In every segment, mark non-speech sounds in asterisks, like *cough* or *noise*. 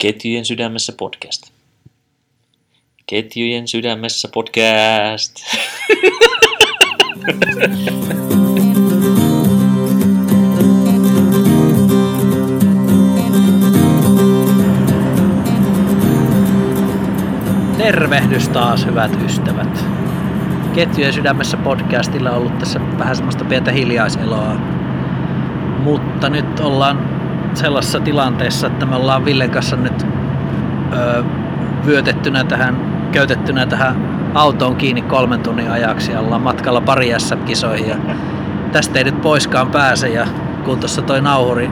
Ketjujen sydämessä podcast. Ketjujen sydämessä podcast. *laughs* Tervehdys taas, hyvät ystävät. Ketjujen sydämessä podcastilla on ollut tässä vähän semmoista pientä hiljaiseloa. Mutta nyt ollaan sellaisessa tilanteessa, että me ollaan Villen kanssa nyt öö, vyötettynä tähän, käytettynä tähän autoon kiinni kolmen tunnin ajaksi ja ollaan matkalla pari kisoihin ja tästä ei nyt poiskaan pääse ja kun tuossa toi nauhuri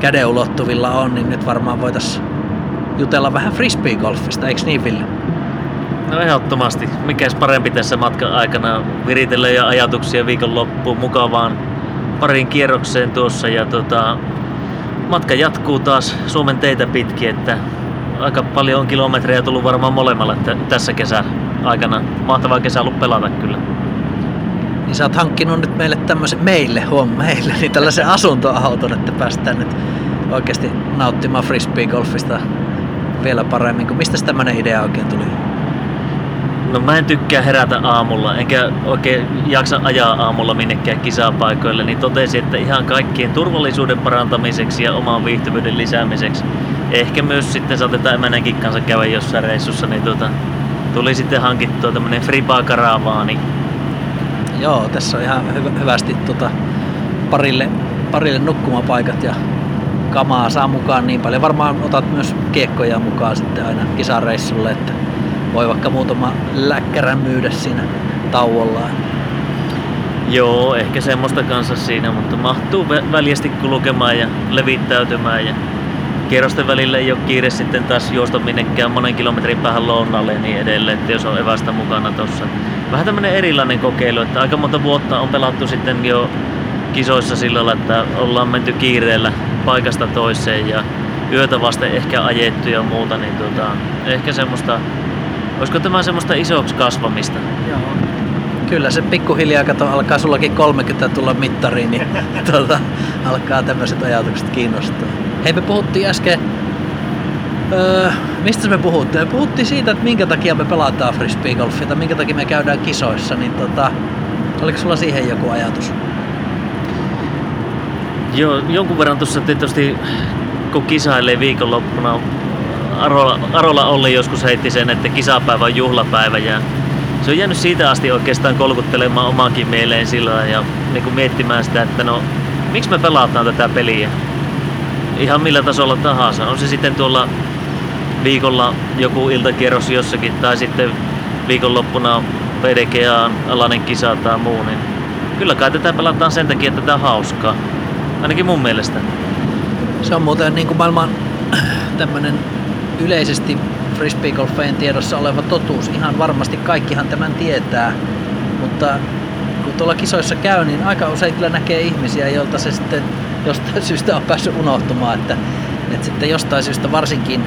käden ulottuvilla on, niin nyt varmaan voitaisiin jutella vähän frisbee-golfista, eikö niin Ville? No ehdottomasti. Mikäs parempi tässä matkan aikana viritellä ja ajatuksia viikonloppuun mukavaan pariin kierrokseen tuossa ja tota, matka jatkuu taas Suomen teitä pitkin, että aika paljon on kilometrejä tullut varmaan molemmalle tässä kesän aikana. Mahtavaa kesä ollut pelata kyllä. Niin sä oot hankkinut nyt meille tämmöisen, meille, huom, meille, niin tällaisen *laughs* asuntoauton, että päästään nyt oikeasti nauttimaan frisbee-golfista vielä paremmin. Kuin mistä tämmöinen idea oikein tuli? No mä en tykkää herätä aamulla, enkä oikein jaksa ajaa aamulla minnekään kisapaikoille, niin totesin, että ihan kaikkien turvallisuuden parantamiseksi ja oman viihtyvyyden lisäämiseksi, ehkä myös sitten saatetaan emänänkin kanssa käydä jossain reissussa, niin tuota, tuli sitten hankittua tämmönen fripa karavaani. Joo, tässä on ihan hyvä, hyvästi tuota, parille, parille nukkumapaikat ja kamaa saa mukaan niin paljon. Varmaan otat myös kiekkoja mukaan sitten aina kisareissulle, että voi vaikka muutama läkkärän myydä siinä tauollaan. Joo, ehkä semmoista kanssa siinä, mutta mahtuu väljästi kulkemaan ja levittäytymään ja kierrosten välillä ei ole kiire sitten taas juosta minnekään monen kilometrin päähän lounalle ja niin edelleen, että jos on evästä mukana tossa. Vähän tämmönen erilainen kokeilu, että aika monta vuotta on pelattu sitten jo kisoissa sillä lailla, että ollaan menty kiireellä paikasta toiseen ja yötä vasten ehkä ajettu ja muuta, niin tuota, ehkä semmoista Olisiko tämä semmoista isoksi kasvamista? Joo. Kyllä se pikkuhiljaa kato, alkaa sullakin 30 tulla mittariin, niin *laughs* tuota, alkaa tämmöiset ajatukset kiinnostaa. Hei, me puhuttiin äsken Öö, mistä me puhuttiin? Me puhuttiin siitä, että minkä takia me pelataan frisbeegolfia tai minkä takia me käydään kisoissa, niin tota, oliko sulla siihen joku ajatus? Joo, jonkun verran tuossa tietysti kun kisailee viikonloppuna Arola, Arola Olli joskus heitti sen, että kisapäivä on juhlapäivä ja se on jäänyt siitä asti oikeastaan kolkuttelemaan omaankin mieleen silloin ja niin kuin miettimään sitä, että no miksi me pelataan tätä peliä ihan millä tasolla tahansa. On se sitten tuolla viikolla joku iltakierros jossakin tai sitten viikonloppuna PDGA alainen kisa tai muu, niin kyllä kai tätä pelataan sen takia, että tätä on hauskaa. Ainakin mun mielestä. Se on muuten niin kuin maailman tämmönen yleisesti frisbeegolfeen tiedossa oleva totuus. Ihan varmasti kaikkihan tämän tietää, mutta kun tuolla kisoissa käy, niin aika usein kyllä näkee ihmisiä, joilta se sitten jostain syystä on päässyt unohtumaan, että, että sitten jostain syystä varsinkin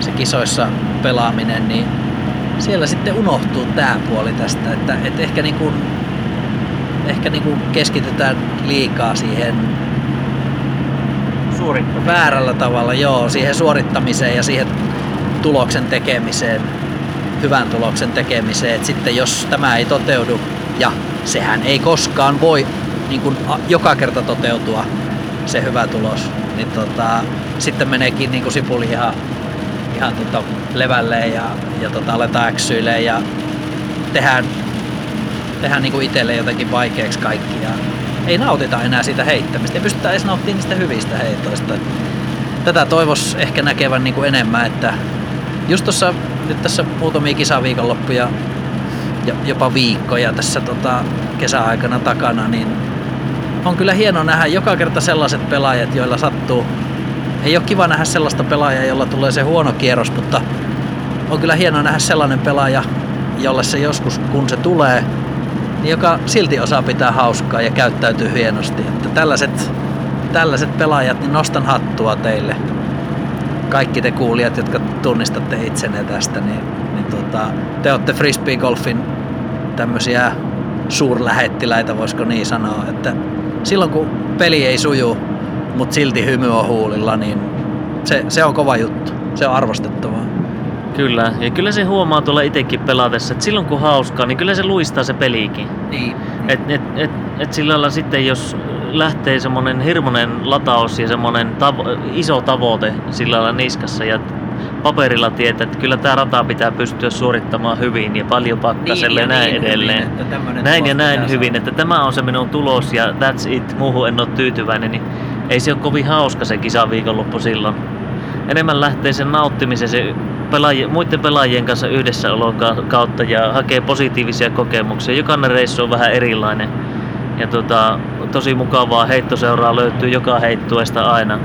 se kisoissa pelaaminen, niin siellä sitten unohtuu tämä puoli tästä, että, että ehkä, niin kuin, ehkä niin kuin keskitytään liikaa siihen väärällä tavalla, joo, siihen suorittamiseen ja siihen tuloksen tekemiseen, hyvän tuloksen tekemiseen. Et sitten jos tämä ei toteudu, ja sehän ei koskaan voi niin kuin joka kerta toteutua se hyvä tulos, niin tota, sitten meneekin niin kuin sipuli ihan, ihan tota levälleen ja, ja tota, aletaan äksyilee ja tehdään, tehdään niin kuin itselle jotenkin vaikeaksi kaikki. Ja ei nautita enää siitä heittämistä, ei pystytä edes nauttimaan niistä hyvistä heitoista. Tätä toivos ehkä näkevän niin kuin enemmän, että just tuossa nyt tässä muutamia kisaviikonloppuja ja jopa viikkoja tässä tota, kesäaikana takana, niin on kyllä hieno nähdä joka kerta sellaiset pelaajat, joilla sattuu. Ei ole kiva nähdä sellaista pelaajaa, jolla tulee se huono kierros, mutta on kyllä hieno nähdä sellainen pelaaja, jolle se joskus, kun se tulee, joka silti osaa pitää hauskaa ja käyttäytyy hienosti. Että tällaiset, tällaiset pelaajat, niin nostan hattua teille kaikki te kuulijat, jotka tunnistatte itsenne tästä, niin, niin tota, te olette frisbee-golfin tämmöisiä suurlähettiläitä, voisiko niin sanoa, että silloin kun peli ei suju, mutta silti hymy on huulilla, niin se, se on kova juttu. se on arvostettavaa. Kyllä, ja kyllä se huomaa tuolla itsekin pelatessa, että silloin kun hauskaa, niin kyllä se luistaa se pelikin. Niin. Et, et, et, et sillä lailla sitten, jos lähtee semmoinen hirmuinen lataus ja semmoinen tavo- iso tavoite sillä lailla niskassa ja paperilla tietää, että kyllä tämä rata pitää pystyä suorittamaan hyvin ja paljon pakkaselle Niin, ja näin niin edelleen. hyvin, näin ja näin hyvin, saada. että tämä on se minun tulos ja that's it, muuhun en ole tyytyväinen, niin ei se ole kovin hauska se kisaviikonloppu silloin. Enemmän lähtee sen nauttimisen se pelaaji, muiden pelaajien kanssa yhdessäolon ka- kautta ja hakee positiivisia kokemuksia. Jokainen reissu on vähän erilainen. Ja tota, tosi mukavaa heittoseuraa löytyy joka heittuesta aina.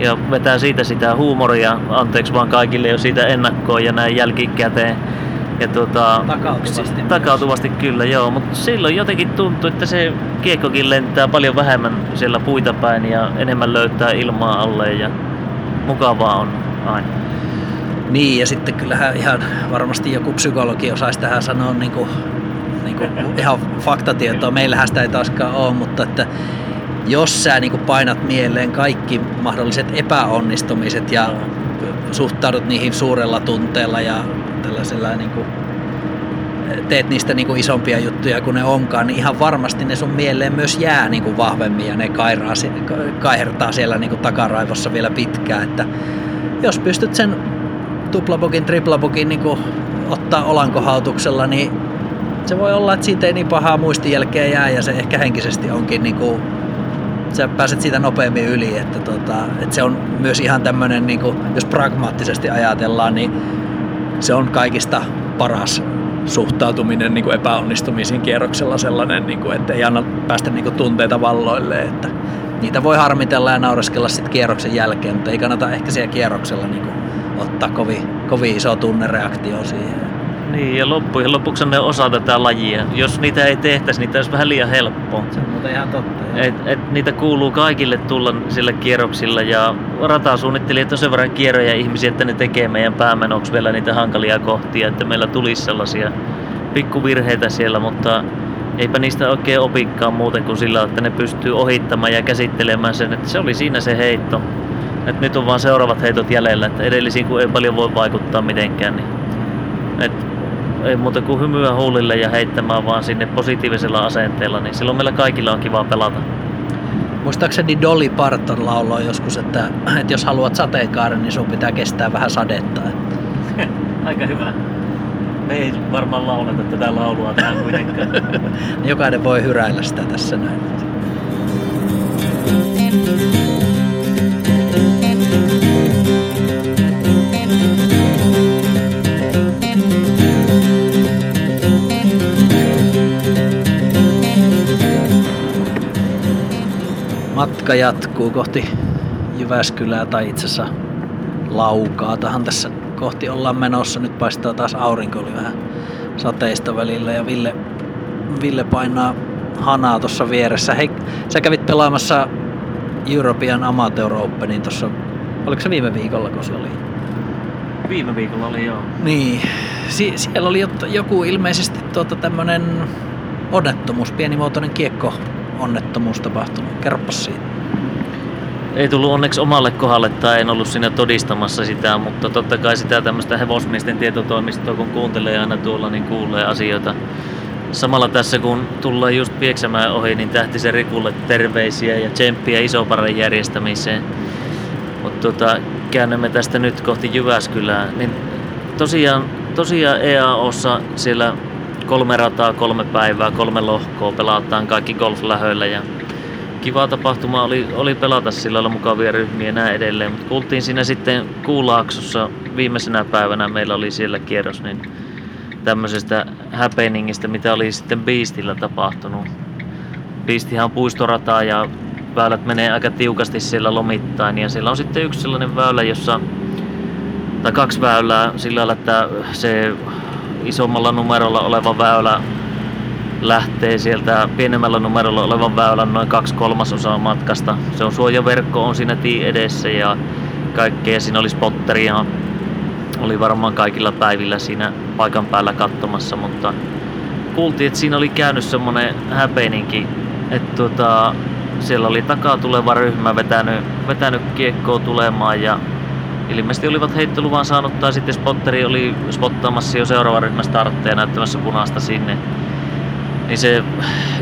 Ja vetää siitä sitä huumoria, anteeksi vaan kaikille jo siitä ennakkoon ja näin jälkikäteen. Ja tota, Takautuvasti. Takautuvasti kyllä, joo. Mutta silloin jotenkin tuntuu, että se kiekkokin lentää paljon vähemmän siellä puita päin ja enemmän löytää ilmaa alle ja mukavaa on aina. Niin, ja sitten kyllähän ihan varmasti joku psykologi osaisi tähän sanoa niin kuin, niin kuin ihan faktatietoa. Meillähän sitä ei taaskaan ole, mutta että jos sä niin kuin painat mieleen kaikki mahdolliset epäonnistumiset ja suhtaudut niihin suurella tunteella ja tällaisella niin kuin, teet niistä niin kuin isompia juttuja kuin ne onkaan, niin ihan varmasti ne sun mieleen myös jää niin kuin vahvemmin ja ne kairaa, kaihertaa siellä niin kuin takaraivossa vielä pitkään. Että jos pystyt sen tuplabukin, triplabukin niin ottaa olankohautuksella, niin se voi olla, että siitä ei niin pahaa muistijälkeä jää ja se ehkä henkisesti onkin niin kuin, sä pääset siitä nopeammin yli, että, tota, että se on myös ihan tämmöinen, niin kuin, jos pragmaattisesti ajatellaan, niin se on kaikista paras suhtautuminen niin kuin epäonnistumisiin kierroksella sellainen, niin kuin, että ei anna päästä niin kuin, tunteita valloille, että niitä voi harmitella ja naureskella sitten kierroksen jälkeen, mutta ei kannata ehkä siellä kierroksella niin kuin, ottaa kovin, kovin iso tunnereaktio siihen. Niin, ja loppujen lopuksi ne osa tätä lajia. Jos niitä ei tehtäisi, niitä olisi vähän liian helppoa. Se on muuten ihan totta. Et, et niitä kuuluu kaikille tulla sillä kierroksilla ja ratasuunnittelijat on sen verran kierroja ihmisiä, että ne tekee meidän päämenoksi vielä niitä hankalia kohtia, että meillä tulisi sellaisia pikkuvirheitä siellä, mutta eipä niistä oikein opikkaan muuten kuin sillä, että ne pystyy ohittamaan ja käsittelemään sen, että se oli siinä se heitto. Et nyt on vaan seuraavat heitot jäljellä, että edellisiin kun ei paljon voi vaikuttaa mitenkään, niin et ei muuta kuin hymyä huulille ja heittämään vaan sinne positiivisella asenteella, niin silloin meillä kaikilla on kiva pelata. Muistaakseni Dolly Parton lauloi joskus, että, että jos haluat sateenkaaren, niin sun pitää kestää vähän sadetta. *laughs* Aika hyvä. Me ei varmaan lauleta tätä laulua tähän kuitenkaan. *laughs* Jokainen voi hyräillä sitä tässä näin. Matka jatkuu kohti Jyväskylää tai itse asiassa Laukaatahan tässä kohti ollaan menossa. Nyt paistaa taas aurinko, oli vähän sateista välillä ja Ville, Ville painaa hanaa tuossa vieressä. Hei, sä kävit pelaamassa European Amateur Openin tuossa, oliko se viime viikolla, kun se oli? Viime viikolla oli joo. Niin, si- siellä oli joku ilmeisesti tuota tämmönen onnettomuus, pienimuotoinen kiekko onnettomuus tapahtunut. Kerropas siitä. Ei tullut onneksi omalle kohdalle tai en ollut siinä todistamassa sitä, mutta totta kai sitä tämmöistä hevosmiesten tietotoimistoa kun kuuntelee aina tuolla, niin kuulee asioita. Samalla tässä kun tullaan just Pieksämään ohi, niin Tähtisen Rikulle terveisiä ja tsemppiä isoparan järjestämiseen. Mutta tota, käännymme tästä nyt kohti Jyväskylää. Niin tosiaan, tosiaan EAOssa siellä kolme rataa, kolme päivää, kolme lohkoa, pelataan kaikki golflähöillä ja kiva tapahtuma oli, oli pelata sillä lailla mukavia ryhmiä ja näin edelleen. Mutta kuultiin siinä sitten Kuulaaksossa viimeisenä päivänä meillä oli siellä kierros, niin tämmöisestä happeningistä, mitä oli sitten Beastillä tapahtunut. Beastihan on puistorata ja väylät menee aika tiukasti siellä lomittain ja siellä on sitten yksi sellainen väylä, jossa tai kaksi väylää sillä lailla, että se isommalla numerolla oleva väylä lähtee sieltä pienemmällä numerolla olevan väylän noin kaksi kolmasosaa matkasta. Se on suojaverkko on siinä tii edessä ja kaikkea. Siinä oli spotteria. Oli varmaan kaikilla päivillä siinä paikan päällä katsomassa, mutta kuultiin, että siinä oli käynyt semmonen häpeininki, että tota, siellä oli takaa tuleva ryhmä vetänyt, vetänyt kiekkoa tulemaan ja ilmeisesti olivat heittoluvan saanut tai sitten spotteri oli spottaamassa jo seuraava ryhmä startteja näyttämässä punaista sinne. Niin se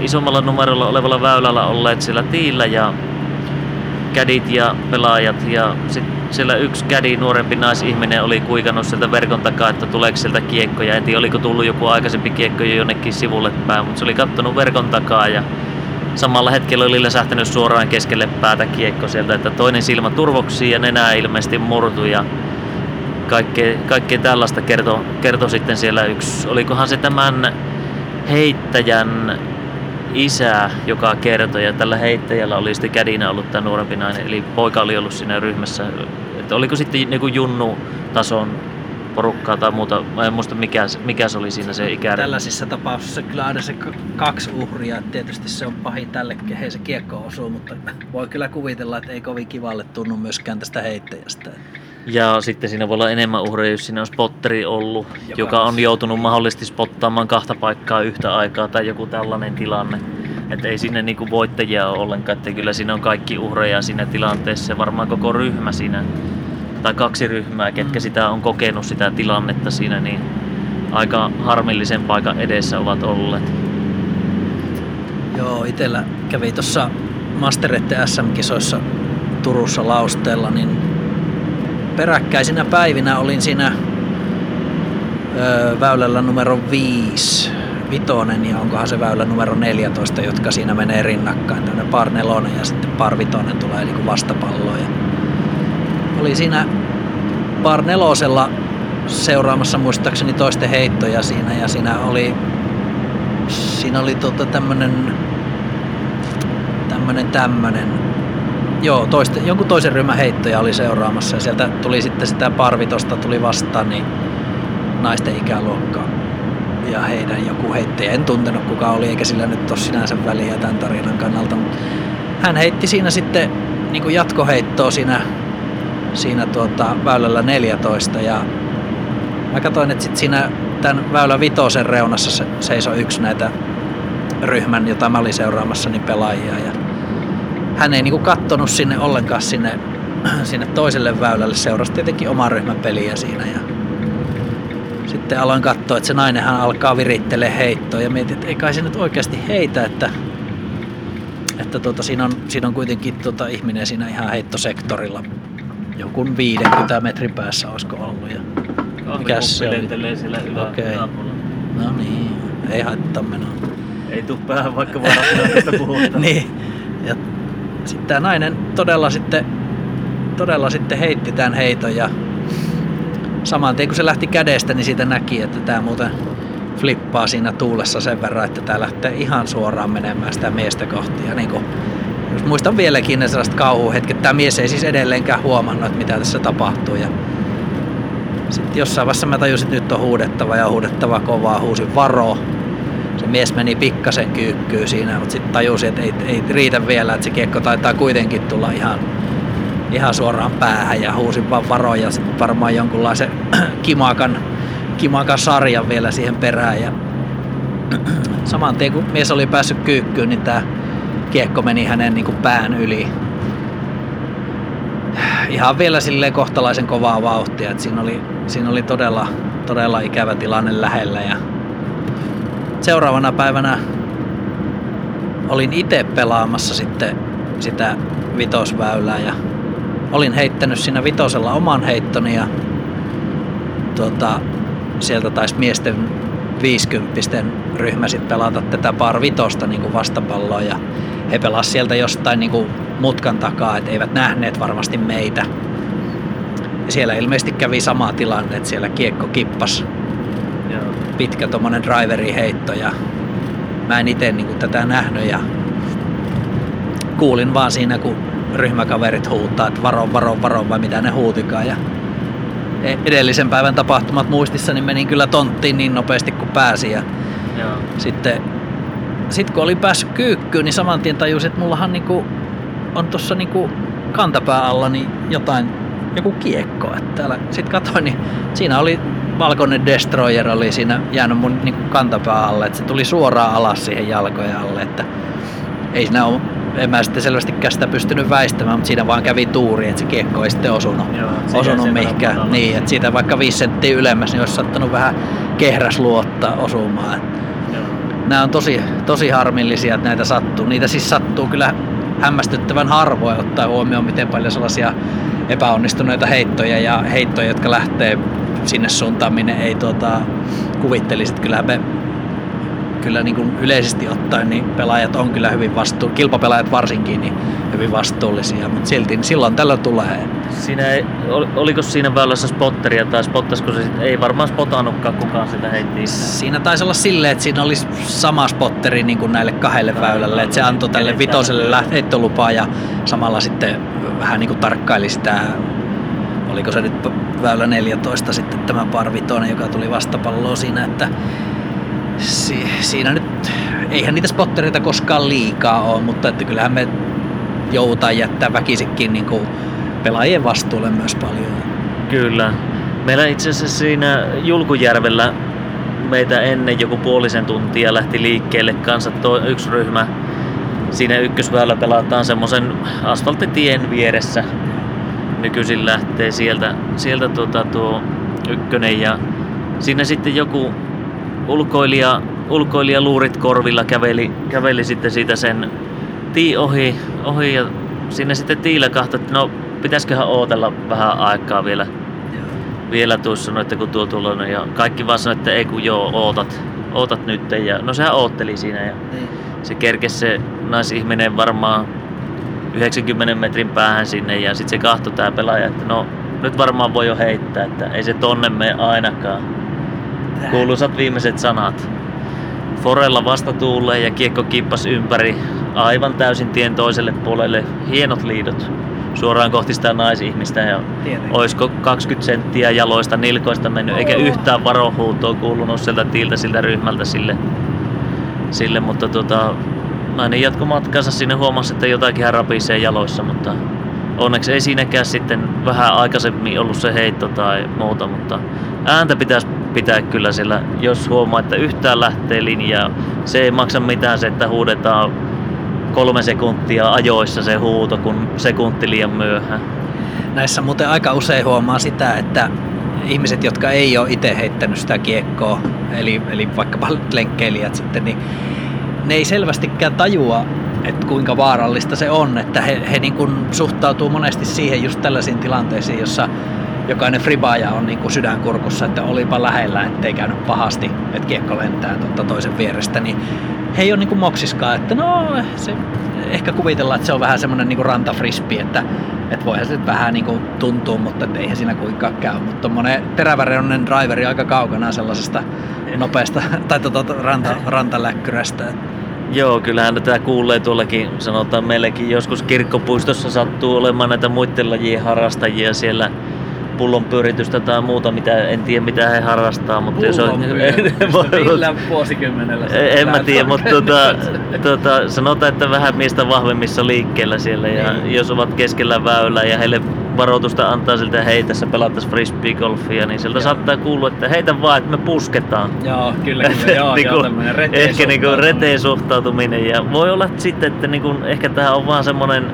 isommalla numerolla olevalla väylällä olleet siellä tiillä ja kädit ja pelaajat ja sitten siellä yksi kädi nuorempi naisihminen oli kuikannut sieltä verkon takaa, että tuleeko sieltä kiekkoja. En tiedä, oliko tullut joku aikaisempi kiekko jo jonnekin sivulle päin, mutta se oli kattonut verkon takaa ja samalla hetkellä oli läsähtänyt suoraan keskelle päätä kiekko sieltä, että toinen silmä turvoksi ja nenä ilmeisesti murtu ja kaikkea, kaikkea tällaista kertoi kerto sitten siellä yksi, olikohan se tämän heittäjän isä, joka kertoi, ja tällä heittäjällä oli sitten kädinä ollut tämä nuorempi nainen, eli poika oli ollut siinä ryhmässä. Että oliko sitten niin kuin Junnu-tason porukkaa tai muuta, mä en muista mikä, mikä se oli siinä se ikä. Tällaisissa tapauksissa kyllä aina se kaksi uhria, tietysti se on pahin tälle, kehen se kiekko osuu, mutta voi kyllä kuvitella, että ei kovin kivalle tunnu myöskään tästä heittäjästä. Ja sitten siinä voi olla enemmän uhreja, jos siinä on spotteri ollut, joka, joka on joutunut mahdollisesti spottaamaan kahta paikkaa yhtä aikaa tai joku tällainen tilanne. Että ei sinne niinku voittajia ole ollenkaan, että kyllä siinä on kaikki uhreja siinä tilanteessa ja varmaan koko ryhmä siinä, tai kaksi ryhmää, ketkä sitä on kokenut sitä tilannetta siinä, niin aika harmillisen paikan edessä ovat olleet. Joo, itellä kävi tuossa Masterette SM-kisoissa Turussa lausteella, niin peräkkäisinä päivinä olin siinä ö, väylällä numero 5, vitonen ja onkohan se väylä numero 14, jotka siinä menee rinnakkain. Tämmöinen par nelonen ja sitten par vitonen tulee niin vastapalloon. Ja oli siinä par nelosella seuraamassa muistaakseni toisten heittoja siinä ja siinä oli siinä oli tota tämmönen tämmönen tämmönen joo, toiste, jonkun toisen ryhmän heittoja oli seuraamassa ja sieltä tuli sitten sitä parvitosta tuli vastaan niin naisten ikäluokkaa ja heidän joku heittäjä. En tuntenut kuka oli eikä sillä nyt ole sinänsä väliä tämän tarinan kannalta. Mutta hän heitti siinä sitten niin kuin jatkoheittoa siinä, siinä tuota, väylällä 14 ja mä katsoin, että sit siinä tämän väylän vitosen reunassa se seisoi yksi näitä ryhmän, jota mä olin seuraamassa, niin pelaajia. Ja hän ei niinku kattonut sinne ollenkaan sinne, *clears throat* sinne toiselle väylälle. Seurasi tietenkin oman ryhmän peliä siinä. Ja sitten aloin katsoa, että se nainenhan alkaa virittelee heittoa ja mietin, että ei kai se nyt oikeasti heitä, että, että tuota, siinä, on, siinä on kuitenkin tuota, ihminen siinä ihan heittosektorilla. Joku 50 metrin päässä olisiko ollut. Ja mikäs se oli? siellä Okei. Okay. No niin, ei haittaa menoa. Ei tuu päähän vaikka varastaa puhutaan. *laughs* niin. Ja sitten tämä nainen todella sitten, todella sitten heitti tämän heiton ja saman tien kun se lähti kädestä, niin siitä näki, että tämä muuten flippaa siinä tuulessa sen verran, että tämä lähtee ihan suoraan menemään sitä miestä kohti. Ja niin kuin, jos muistan vieläkin ne sellaiset kauhuhetket, tämä mies ei siis edelleenkään huomannut, että mitä tässä tapahtuu. Ja sitten jossain vaiheessa mä tajusin, että nyt on huudettava ja huudettava kovaa, huusin varo. Se mies meni pikkasen kyykkyyn siinä, mutta sitten tajusi, että ei, ei riitä vielä, että se kiekko taitaa kuitenkin tulla ihan, ihan suoraan päähän. Ja huusin vaan varoja sitten varmaan jonkunlaisen *clears throat* kimakan, kimakan sarjan vielä siihen perään. Ja *clears throat* saman tien kun mies oli päässyt kyykkyyn, niin tämä kiekko meni hänen niin kuin pään yli. Ihan vielä silleen kohtalaisen kovaa vauhtia, että siinä oli, siinä oli todella, todella ikävä tilanne lähellä ja seuraavana päivänä olin itse pelaamassa sitten sitä vitosväylää ja olin heittänyt siinä vitosella oman heittoni ja tuota, sieltä taisi miesten 50 ryhmä sitten pelata tätä par vitosta niin kuin vastapalloa ja he pelasivat sieltä jostain niin kuin mutkan takaa, että eivät nähneet varmasti meitä. Ja siellä ilmeisesti kävi sama tilanne, että siellä kiekko kippas pitkä tommonen driveri heitto ja mä en itse niin tätä nähnyt ja kuulin vaan siinä, kun ryhmäkaverit huutaa, että varo, varo, varo, vai mitä ne huutikaan. Ja e- edellisen päivän tapahtumat muistissa, niin menin kyllä tonttiin niin nopeasti kuin pääsi. Ja Joo. Sitten sit kun olin päässyt kyykkyyn, niin saman tien tajusin, että mullahan niinku on tuossa niinku kantapää alla niin jotain, joku kiekko. Sitten katsoin, niin siinä oli valkoinen Destroyer oli siinä jäänyt mun niin kuin kantapää alle, että se tuli suoraan alas siihen jalkojen alle, että ei siinä ole en mä sitten selvästikään sitä pystynyt väistämään, mutta siinä vaan kävi tuuri, että se kiekko ei sitten osunut, Joo, osunut mihinkään. Niin, että siitä vaikka viisi senttiä ylemmäs, niin olisi sattanut vähän kehräsluottaa osumaan. Et Joo. Nämä on tosi, tosi harmillisia, että näitä sattuu. Niitä siis sattuu kyllä hämmästyttävän harvoin ottaa huomioon, miten paljon sellaisia epäonnistuneita heittoja ja heittoja, jotka lähtee sinne suuntaan, minne ei tuota, kuvittelisi. Kyllähän me kyllä niin kuin yleisesti ottaen niin pelaajat on kyllä hyvin vastuu, kilpapelaajat varsinkin niin hyvin vastuullisia, mutta silti niin silloin tällä tulee. Siinä ei, ol- oliko siinä väylässä spotteria tai spottasko se sit, ei varmaan spotannutkaan kukaan sitä heitti. Siinä taisi olla silleen, että siinä oli sama spotteri niin kuin näille kahdelle väylälle, että se antoi tälle vitoselle läht- heittolupaa ja samalla sitten vähän niin kuin tarkkaili sitä, oliko se nyt väylä 14 sitten tämä par vitonen, joka tuli vastapalloon siinä, että si- siinä nyt, eihän niitä spottereita koskaan liikaa ole, mutta että kyllähän me joudutaan jättää väkisikin niin kuin pelaajien vastuulle myös paljon. Kyllä. Meillä itse asiassa siinä Julkujärvellä meitä ennen joku puolisen tuntia lähti liikkeelle kanssa tuo yksi ryhmä. Siinä ykkösväylä pelataan semmoisen asfalttitien vieressä. Nykyisin lähtee sieltä, sieltä tuota tuo ykkönen ja siinä sitten joku ulkoilija, ulkoilija luurit korvilla käveli, käveli sitten siitä sen tii ohi, ohi ja sinne sitten tiillä kahtoi, että no pitäisiköhän ootella vähän aikaa vielä, vielä tuossa sanoi, että kun tuo tullut ja kaikki vaan sanoi, että ei kun joo, ootat, ootat nyt ja no sehän ootteli siinä ja Niin. se kerkesi se naisihminen varmaan 90 metrin päähän sinne ja sitten se kahtoi tää pelaaja, että no nyt varmaan voi jo heittää, että ei se tonne mene ainakaan. Kuuluisat viimeiset sanat. Forella vastatuulle ja kiekko kippas ympäri aivan täysin tien toiselle puolelle. Hienot liidot suoraan kohti sitä naisihmistä ja Tietenkin. olisiko 20 senttiä jaloista nilkoista mennyt, eikä yhtään varohuutoa kuulunut sieltä tiiltä siltä ryhmältä sille, sille mutta tota, nainen jatko matkansa sinne huomasi, että jotakin hän rapisee jaloissa, mutta onneksi ei siinäkään sitten vähän aikaisemmin ollut se heitto tai muuta, mutta ääntä pitäisi pitää kyllä sillä, jos huomaa, että yhtään lähtee linjaa. Se ei maksa mitään se, että huudetaan kolme sekuntia ajoissa se huuto, kun sekunti liian myöhään. Näissä muuten aika usein huomaa sitä, että ihmiset, jotka ei ole itse heittänyt sitä kiekkoa, eli, eli vaikkapa lenkkeilijät sitten, niin ne ei selvästikään tajua, että kuinka vaarallista se on, että he, he niin kuin suhtautuu monesti siihen just tällaisiin tilanteisiin, jossa jokainen fribaaja on niin kuin sydänkurkussa, että olipa lähellä, ettei käynyt pahasti, että kiekko lentää tuota toisen vierestä, niin he ei ole niin kuin moksiskaan, että no se, ehkä kuvitellaan, että se on vähän semmoinen niin rantafrispi, että, että voihan se vähän niin kuin tuntuu, mutta eihän siinä kuinkaan käy. Mutta tuommoinen teräväreonen driveri aika kaukana sellaisesta nopeasta *laughs* tai tuota, ranta, rantaläkkyrästä. Joo, kyllähän tätä kuulee tuollakin, sanotaan meilläkin joskus kirkkopuistossa sattuu olemaan näitä muiden lajien harrastajia siellä pullon pyöritystä tai muuta, mitä en tiedä mitä he harrastaa, mutta jos on... Millä *laughs* vuosikymmenellä? se en mä tiedä, mutta tuota, tuota, sanotaan, että vähän miestä vahvemmissa liikkeellä siellä ja Niin. jos ovat keskellä väylää ja heille varoitusta antaa siltä hei tässä pelattaisiin frisbee-golfia, niin sieltä Joo. saattaa kuulua, että heitä vaan, että me pusketaan. Joo, kyllä, kyllä. Joo, *laughs* Niinku, joo, tämmöinen reteen ehkä niinku suhtautuminen. reteen suhtautuminen ja voi olla sitten, että niinku, ehkä tämä on vaan semmonen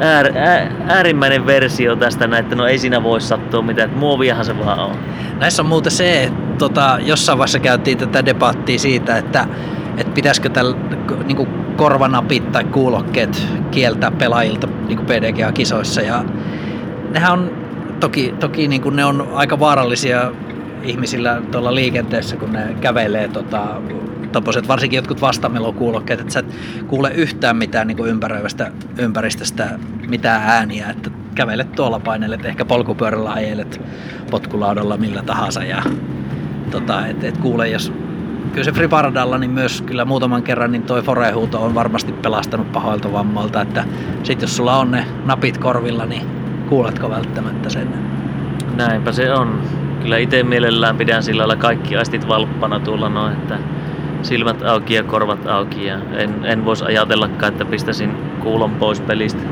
äär, ää, äärimmäinen versio tästä että no ei siinä voi sattua mitään, että muoviahan se vaan on. Näissä on muuten se, että tota, jossain vaiheessa käytiin tätä debattia siitä, että, että pitäisikö tällä niin korvanapit tai kuulokkeet kieltää pelaajilta niin PDGA-kisoissa. Ja nehän on toki, toki niin kuin ne on aika vaarallisia ihmisillä tuolla liikenteessä, kun ne kävelee tota, tommoset, varsinkin jotkut vastamelokuulokkeet, että sä et kuule yhtään mitään niin kuin ympäröivästä ympäristöstä, mitään ääniä, että kävelet tuolla painelet, ehkä polkupyörällä ajelet, potkulaudalla millä tahansa ja tota, et, et kuule, jos kyllä se Fribaradalla niin myös kyllä muutaman kerran niin toi forehuuto on varmasti pelastanut pahoilta vammoilta, että sit jos sulla on ne napit korvilla, niin kuuletko välttämättä sen? Näinpä se on. Kyllä itse mielellään pidän sillä lailla kaikki aistit valppana tuolla noin, että silmät auki ja korvat auki ja en, en voisi ajatellakaan, että pistäisin kuulon pois pelistä.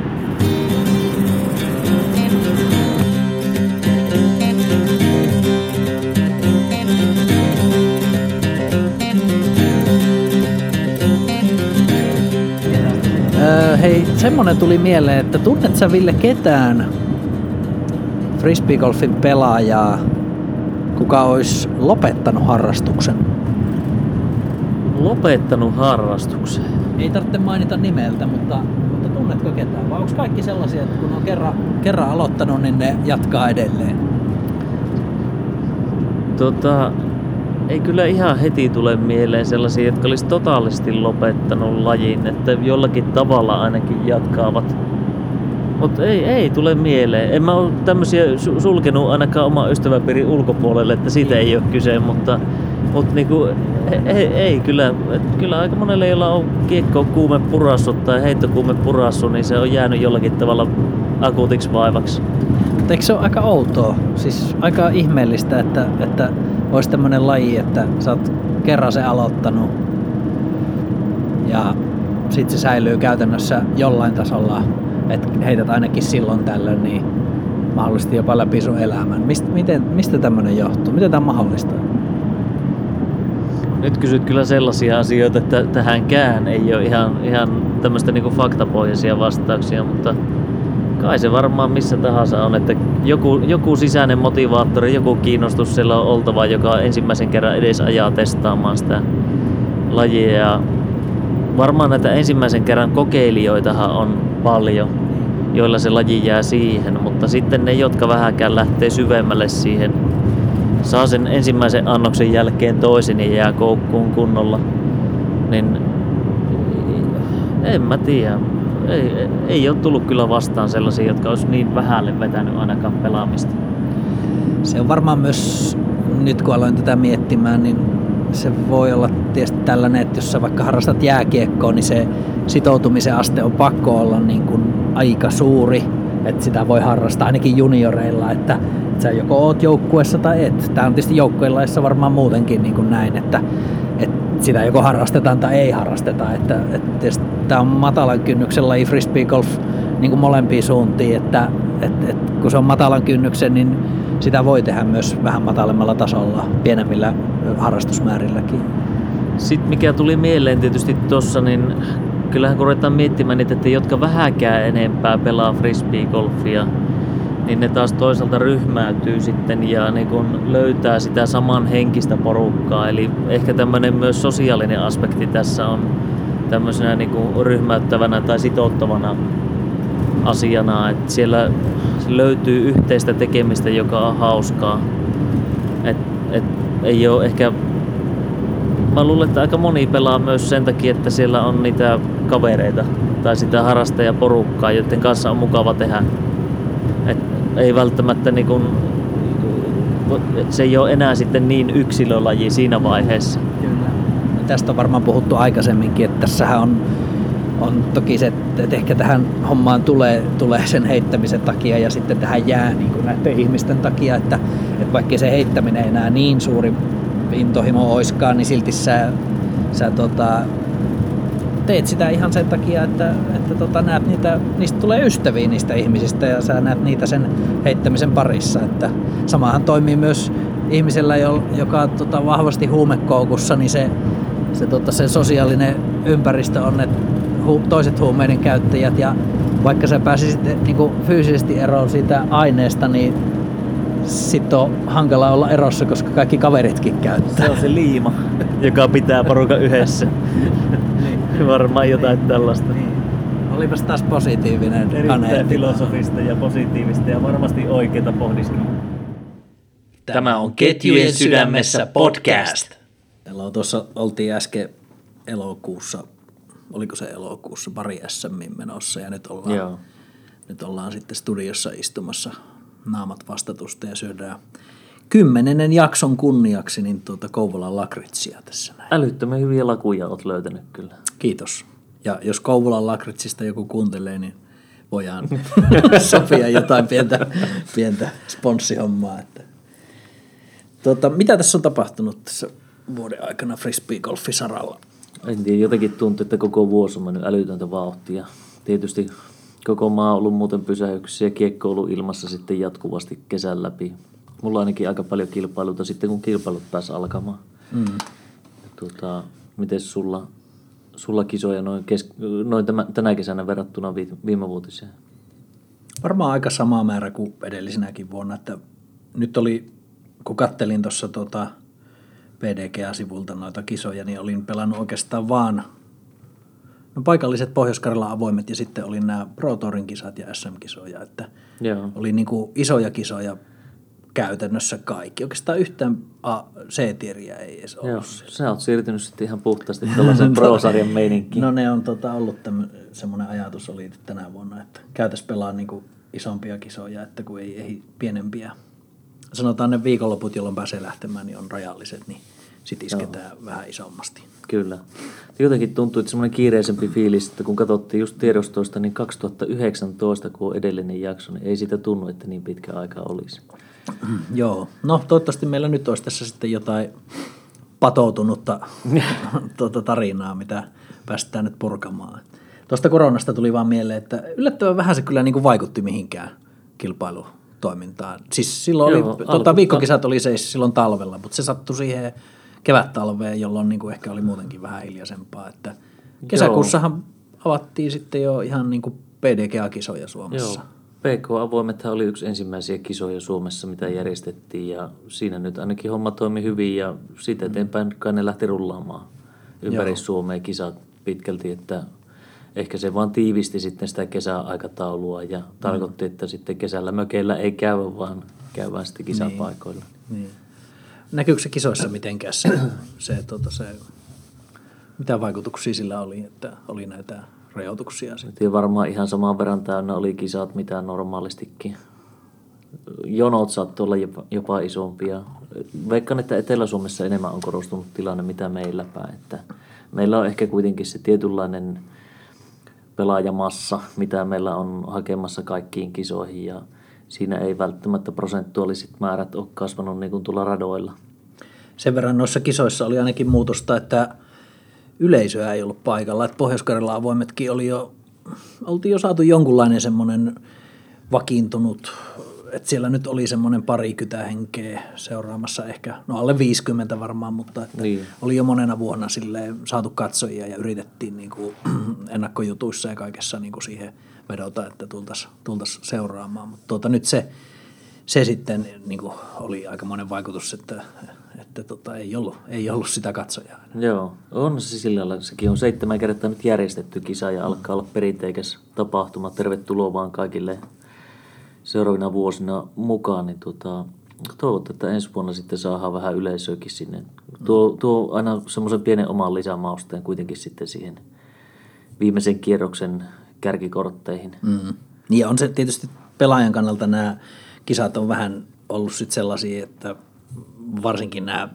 semmonen tuli mieleen, että tunnet sä Ville ketään frisbeegolfin pelaajaa, kuka olisi lopettanut harrastuksen? Lopettanut harrastuksen? Ei tarvitse mainita nimeltä, mutta, mutta tunnetko ketään? Vai onko kaikki sellaisia, että kun on kerran, kerran aloittanut, niin ne jatkaa edelleen? Tota, ei kyllä ihan heti tule mieleen sellaisia, jotka olisi totaalisesti lopettanut lajin, että jollakin tavalla ainakin jatkaavat. Mutta ei, ei tule mieleen. En mä ole tämmöisiä sulkenut ainakaan oma ystäväpiirin ulkopuolelle, että siitä ei ole kyse, mutta, mutta niinku, ei, ei, kyllä, kyllä aika monelle, jolla on kiekko kuume purassu tai heittokuume purassu, niin se on jäänyt jollakin tavalla akuutiksi vaivaksi. Eikö se ole aika outoa? Siis aika ihmeellistä, että, että olisi tämmöinen laji, että sä oot kerran se aloittanut ja sitten se säilyy käytännössä jollain tasolla, että heität ainakin silloin tällöin, niin mahdollisesti jopa läpi sun elämän. Mist, miten, mistä tämmöinen johtuu? Miten tämä mahdollista? Nyt kysyt kyllä sellaisia asioita, että tähänkään ei ole ihan, ihan tämmöistä niinku faktapohjaisia vastauksia, mutta kai se varmaan missä tahansa on, että joku, joku sisäinen motivaattori, joku kiinnostus siellä on oltava, joka ensimmäisen kerran edes ajaa testaamaan sitä lajia. Ja varmaan näitä ensimmäisen kerran kokeilijoitahan on paljon, joilla se laji jää siihen, mutta sitten ne, jotka vähäkään lähtee syvemmälle siihen, saa sen ensimmäisen annoksen jälkeen toisen ja jää koukkuun kunnolla, niin en mä tiedä ei, ei ole tullut kyllä vastaan sellaisia, jotka olisi niin vähälle vetänyt ainakaan pelaamista. Se on varmaan myös, nyt kun aloin tätä miettimään, niin se voi olla tietysti tällainen, että jos sä vaikka harrastat jääkiekkoa, niin se sitoutumisen aste on pakko olla niin kuin aika suuri, että sitä voi harrastaa ainakin junioreilla, että, sä joko oot joukkuessa tai et. Tämä on tietysti joukkueilla varmaan muutenkin niin kuin näin, että, että sitä joko harrastetaan tai ei harrasteta. Että, että tämä on matalan kynnyksen laji frisbee golf niin kuin molempiin suuntiin, että, että, että kun se on matalan kynnyksen, niin sitä voi tehdä myös vähän matalemmalla tasolla, pienemmillä harrastusmäärilläkin. Sitten mikä tuli mieleen tietysti tuossa, niin kyllähän kun ruvetaan miettimään niitä, että jotka vähäkään enempää pelaa frisbee-golfia, niin ne taas toisaalta ryhmäytyy sitten ja niin kun löytää sitä saman henkistä porukkaa. Eli ehkä tämmöinen myös sosiaalinen aspekti tässä on tämmöisenä niin kuin ryhmäyttävänä tai sitouttavana asiana, että siellä löytyy yhteistä tekemistä, joka on hauskaa. Et, et ei ole ehkä mä luulen, että aika moni pelaa myös sen takia, että siellä on niitä kavereita tai sitä harrastajaporukkaa, joiden kanssa on mukava tehdä. Et ei välttämättä niin kun, se ei ole enää sitten niin yksilölaji siinä vaiheessa. Kyllä. Tästä on varmaan puhuttu aikaisemminkin, että tässähän on, on toki se, että ehkä tähän hommaan tulee, tulee sen heittämisen takia ja sitten tähän jää niin kuin näiden ihmisten takia, että, että vaikka se heittäminen ei enää niin suuri intohimo oiskaan, niin silti sä, sä tota, teet sitä ihan sen takia, että, että tota, näet niitä, niistä tulee ystäviä niistä ihmisistä ja sä näet niitä sen heittämisen parissa. Että samahan toimii myös ihmisellä, joka on tota, vahvasti huumekoukussa, niin se, se, tota, se sosiaalinen ympäristö on ne hu, toiset huumeiden käyttäjät ja vaikka sä pääsisit eh, niin kuin fyysisesti eroon siitä aineesta, niin sitten on hankala olla erossa, koska kaikki kaveritkin käyttää. Se on se liima, joka pitää porukan yhdessä. *laughs* niin. *laughs* Varmaan jotain tällaista. Niin. Olipas taas positiivinen Erittäin kaneetti. filosofista ja positiivista ja varmasti oikeita pohdiskelua. Tämä on Ketjujen sydämessä podcast. Täällä on tuossa, oltiin äsken elokuussa, oliko se elokuussa, pari SM menossa ja nyt ollaan, Joo. nyt ollaan sitten studiossa istumassa naamat vastatusta ja syödään kymmenennen jakson kunniaksi niin tuota Kouvolan lakritsia tässä näin. Älyttömän hyviä lakuja olet löytänyt kyllä. Kiitos. Ja jos Kouvolan lakritsista joku kuuntelee, niin voidaan *laughs* sopia jotain pientä, pientä sponssihommaa. Että. Tuota, mitä tässä on tapahtunut tässä vuoden aikana frisbee-golfisaralla? En tiedä, jotenkin tuntuu, että koko vuosi on mennyt älytöntä vauhtia. Tietysti koko maa on ollut muuten pysähyksissä ja kiekko ollut ilmassa sitten jatkuvasti kesän läpi. Mulla ainakin aika paljon kilpailuta sitten, kun kilpailut pääsi alkamaan. Mm. Tuota, miten sulla, sulla kisoja noin, kes, noin tämä, tänä kesänä verrattuna vi, viime vuotiseen? Varmaan aika sama määrä kuin edellisenäkin vuonna, että nyt oli, kun kattelin tuossa tota PDGA-sivulta noita kisoja, niin olin pelannut oikeastaan vaan no paikalliset pohjois avoimet ja sitten oli nämä Pro Tourin kisat ja SM-kisoja, että Joo. oli niin kuin isoja kisoja käytännössä kaikki. Oikeastaan yhtään C-tieriä ei edes ollut. Joo, sä oot siirtynyt sitten ihan puhtaasti tällaisen *laughs* pro-sarjan meininkiin. No ne on tota, ollut semmoinen ajatus oli tänä vuonna, että käytäs pelaa niin kuin isompia kisoja, että kun ei, ei pienempiä. Sanotaan ne viikonloput, jolloin pääsee lähtemään, niin on rajalliset, niin sitten isketään Joo. vähän isommasti. Kyllä. Jotenkin tuntuu, että semmoinen kiireisempi fiilis, että kun katsottiin just tiedostoista, niin 2019, kun on edellinen jakso, niin ei sitä tunnu, että niin pitkä aika olisi. *clears throat* Joo, no toivottavasti meillä nyt olisi tässä sitten jotain patoutunutta *laughs* tuota tarinaa, mitä päästään nyt purkamaan. Tuosta koronasta tuli vaan mieleen, että yllättävän vähän se kyllä niin kuin vaikutti mihinkään kilpailutoimintaan. Siis silloin Joo, oli, tuota, viikkokisat oli se silloin talvella, mutta se sattui siihen kevät-talveen, jolloin niin kuin ehkä oli muutenkin vähän hiljaisempaa. Että kesäkuussahan Joo. avattiin sitten jo ihan niin kuin PDGA-kisoja Suomessa. Joo. PK-avoimethan oli yksi ensimmäisiä kisoja Suomessa, mitä järjestettiin ja siinä nyt ainakin homma toimi hyvin ja siitä eteenpäin kai ne lähti rullaamaan ympäri Joo. Suomea kisat pitkälti, että ehkä se vaan tiivisti sitten sitä kesäaikataulua ja tarkoitti, että sitten kesällä mökeillä ei käy, vaan käydään sitten kisapaikoilla. Niin. niin. Näkyykö se kisoissa mitenkään se, se, tuota, se, mitä vaikutuksia sillä oli, että oli näitä rajoituksia? Sitten? varmaan ihan saman verran täynnä oli kisat, mitä normaalistikin. Jonot saattoi olla jopa, jopa isompia. Veikkaan, että Etelä-Suomessa enemmän on korostunut tilanne, mitä meillä. Että meillä on ehkä kuitenkin se tietynlainen pelaajamassa, mitä meillä on hakemassa kaikkiin kisoihin ja siinä ei välttämättä prosentuaaliset määrät ole kasvanut niin kuin tuolla radoilla. Sen verran noissa kisoissa oli ainakin muutosta, että yleisöä ei ollut paikalla. Että pohjois avoimetkin oli jo, oltiin jo saatu jonkunlainen semmoinen vakiintunut, että siellä nyt oli semmoinen parikymmentä henkeä seuraamassa ehkä, no alle 50 varmaan, mutta että niin. oli jo monena vuonna silleen saatu katsojia ja yritettiin niin kuin *clears throat* ennakkojutuissa ja kaikessa niin kuin siihen vedota, että tultaisiin tultais seuraamaan. Mutta tuota, nyt se, se sitten niin kuin oli aikamoinen vaikutus, että, että tota, ei, ollut, ei ollut sitä katsojaa. Joo, on se sillä lailla. Sekin on seitsemän kertaa nyt järjestetty kisa ja alkaa olla perinteikäs tapahtuma. Tervetuloa vaan kaikille seuraavina vuosina mukaan. Niin tota, toivottavasti, että ensi vuonna sitten saadaan vähän yleisöäkin sinne. Tuo, tuo aina semmoisen pienen oman lisämausteen kuitenkin sitten siihen viimeisen kierroksen kärkikortteihin. Mm. Niin on se tietysti pelaajan kannalta nämä kisat on vähän ollut sit sellaisia, että varsinkin nämä,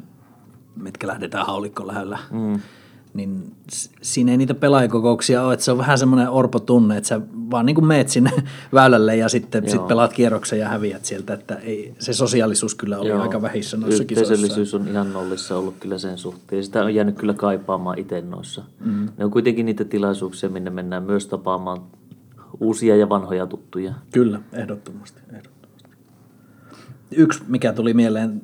mitkä lähdetään haulikko lähellä, mm. Niin siinä ei niitä pelaajakokouksia ole, että se on vähän semmoinen orpo tunne, että sä vaan niin kuin meet sinne *laughs* väylälle ja sitten sit pelaat kierroksen ja häviät sieltä, että ei, se sosiaalisuus kyllä oli Joo. aika vähissä noissa kisoissa. on ihan nollissa ollut kyllä sen suhteen. Sitä on jäänyt kyllä kaipaamaan itse noissa. Mm. Ne on kuitenkin niitä tilaisuuksia, minne mennään myös tapaamaan uusia ja vanhoja tuttuja. Kyllä, ehdottomasti. ehdottomasti. Yksi, mikä tuli mieleen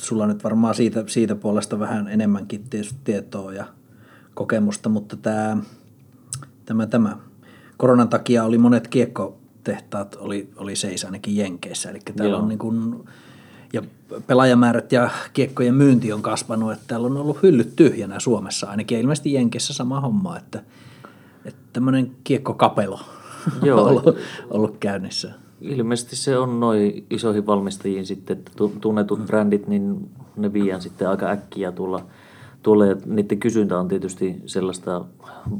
sulla nyt varmaan siitä, siitä puolesta vähän enemmänkin tietoa ja kokemusta, mutta tämä, tämä, tämä koronan takia oli monet kiekkotehtaat oli, oli seis ainakin Jenkeissä, eli täällä Joo. on niin kuin, ja pelaajamäärät ja kiekkojen myynti on kasvanut, että täällä on ollut hyllyt tyhjänä Suomessa, ainakin ilmeisesti Jenkeissä sama homma, että, että tämmöinen kiekkokapelo Joo. *laughs* on ollut, ollut käynnissä ilmeisesti se on noin isoihin valmistajiin sitten, että tunnetut brändit, niin ne viiään sitten aika äkkiä tulla tuolla ja niiden kysyntä on tietysti sellaista,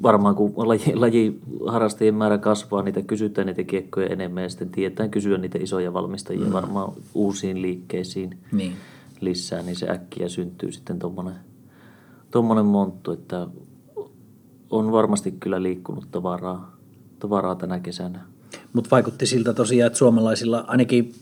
varmaan kun laji, lajiharrastajien määrä kasvaa, niitä kysytään niitä kiekkoja enemmän ja sitten tietään kysyä niitä isoja valmistajia mm. varmaan uusiin liikkeisiin niin. lisää, niin se äkkiä syntyy sitten tuommoinen tommonen monttu, että on varmasti kyllä liikkunut tavaraa, tavaraa tänä kesänä. Mutta vaikutti siltä tosiaan, että suomalaisilla ainakin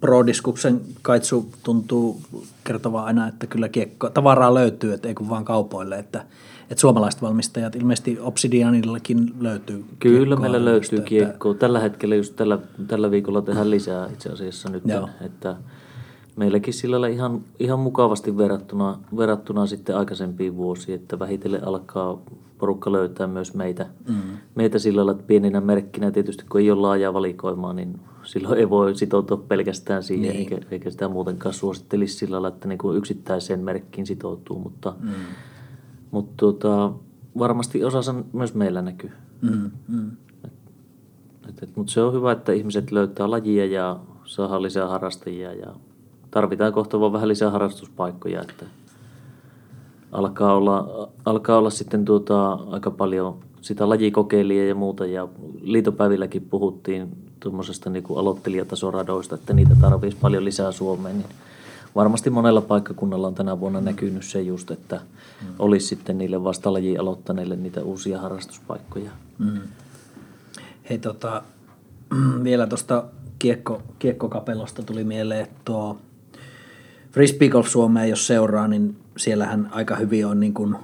Pro-diskuksen kaitsu tuntuu kertova aina, että kyllä kiekko, tavaraa löytyy, että ei kun vaan kaupoille, että, että suomalaiset valmistajat, ilmeisesti Obsidianillakin löytyy Kyllä meillä löytyy kiekkoa. Että... Tällä hetkellä just tällä, tällä viikolla tehdään lisää itse asiassa nyt, Joo. että meilläkin sillä lailla ihan, ihan mukavasti verrattuna, verrattuna sitten aikaisempiin vuosiin, että vähitellen alkaa porukka löytää myös meitä, mm. meitä sillä lailla, että pieninä merkkinä tietysti kun ei ole laajaa valikoimaa, niin silloin ei voi sitoutua pelkästään siihen, niin. eikä, eikä sitä muutenkaan suosittelisi sillä lailla, että niin kuin yksittäiseen merkkiin sitoutuu, mutta, mm. mutta tuota, varmasti osa myös meillä näkyy. Mm. Mm. Et, mutta se on hyvä, että ihmiset löytää lajia ja saadaan lisää harrastajia ja tarvitaan kohta vaan vähän lisää harrastuspaikkoja, että alkaa olla, alkaa olla sitten tuota, aika paljon sitä lajikokeilijaa ja muuta ja liitopäivilläkin puhuttiin tuommoisesta niin aloittelijatasoradoista, että niitä tarvitsisi paljon lisää Suomeen, niin varmasti monella paikkakunnalla on tänä vuonna näkynyt se just, että mm. olisi sitten niille vasta aloittaneille niitä uusia harrastuspaikkoja. Mm. Hei tota, *clears throat* vielä tuosta kiekko, kiekkokapelosta tuli mieleen, että tuo Frisbee Golf Suomea, jos seuraa, niin siellähän aika hyvin on niin kuin,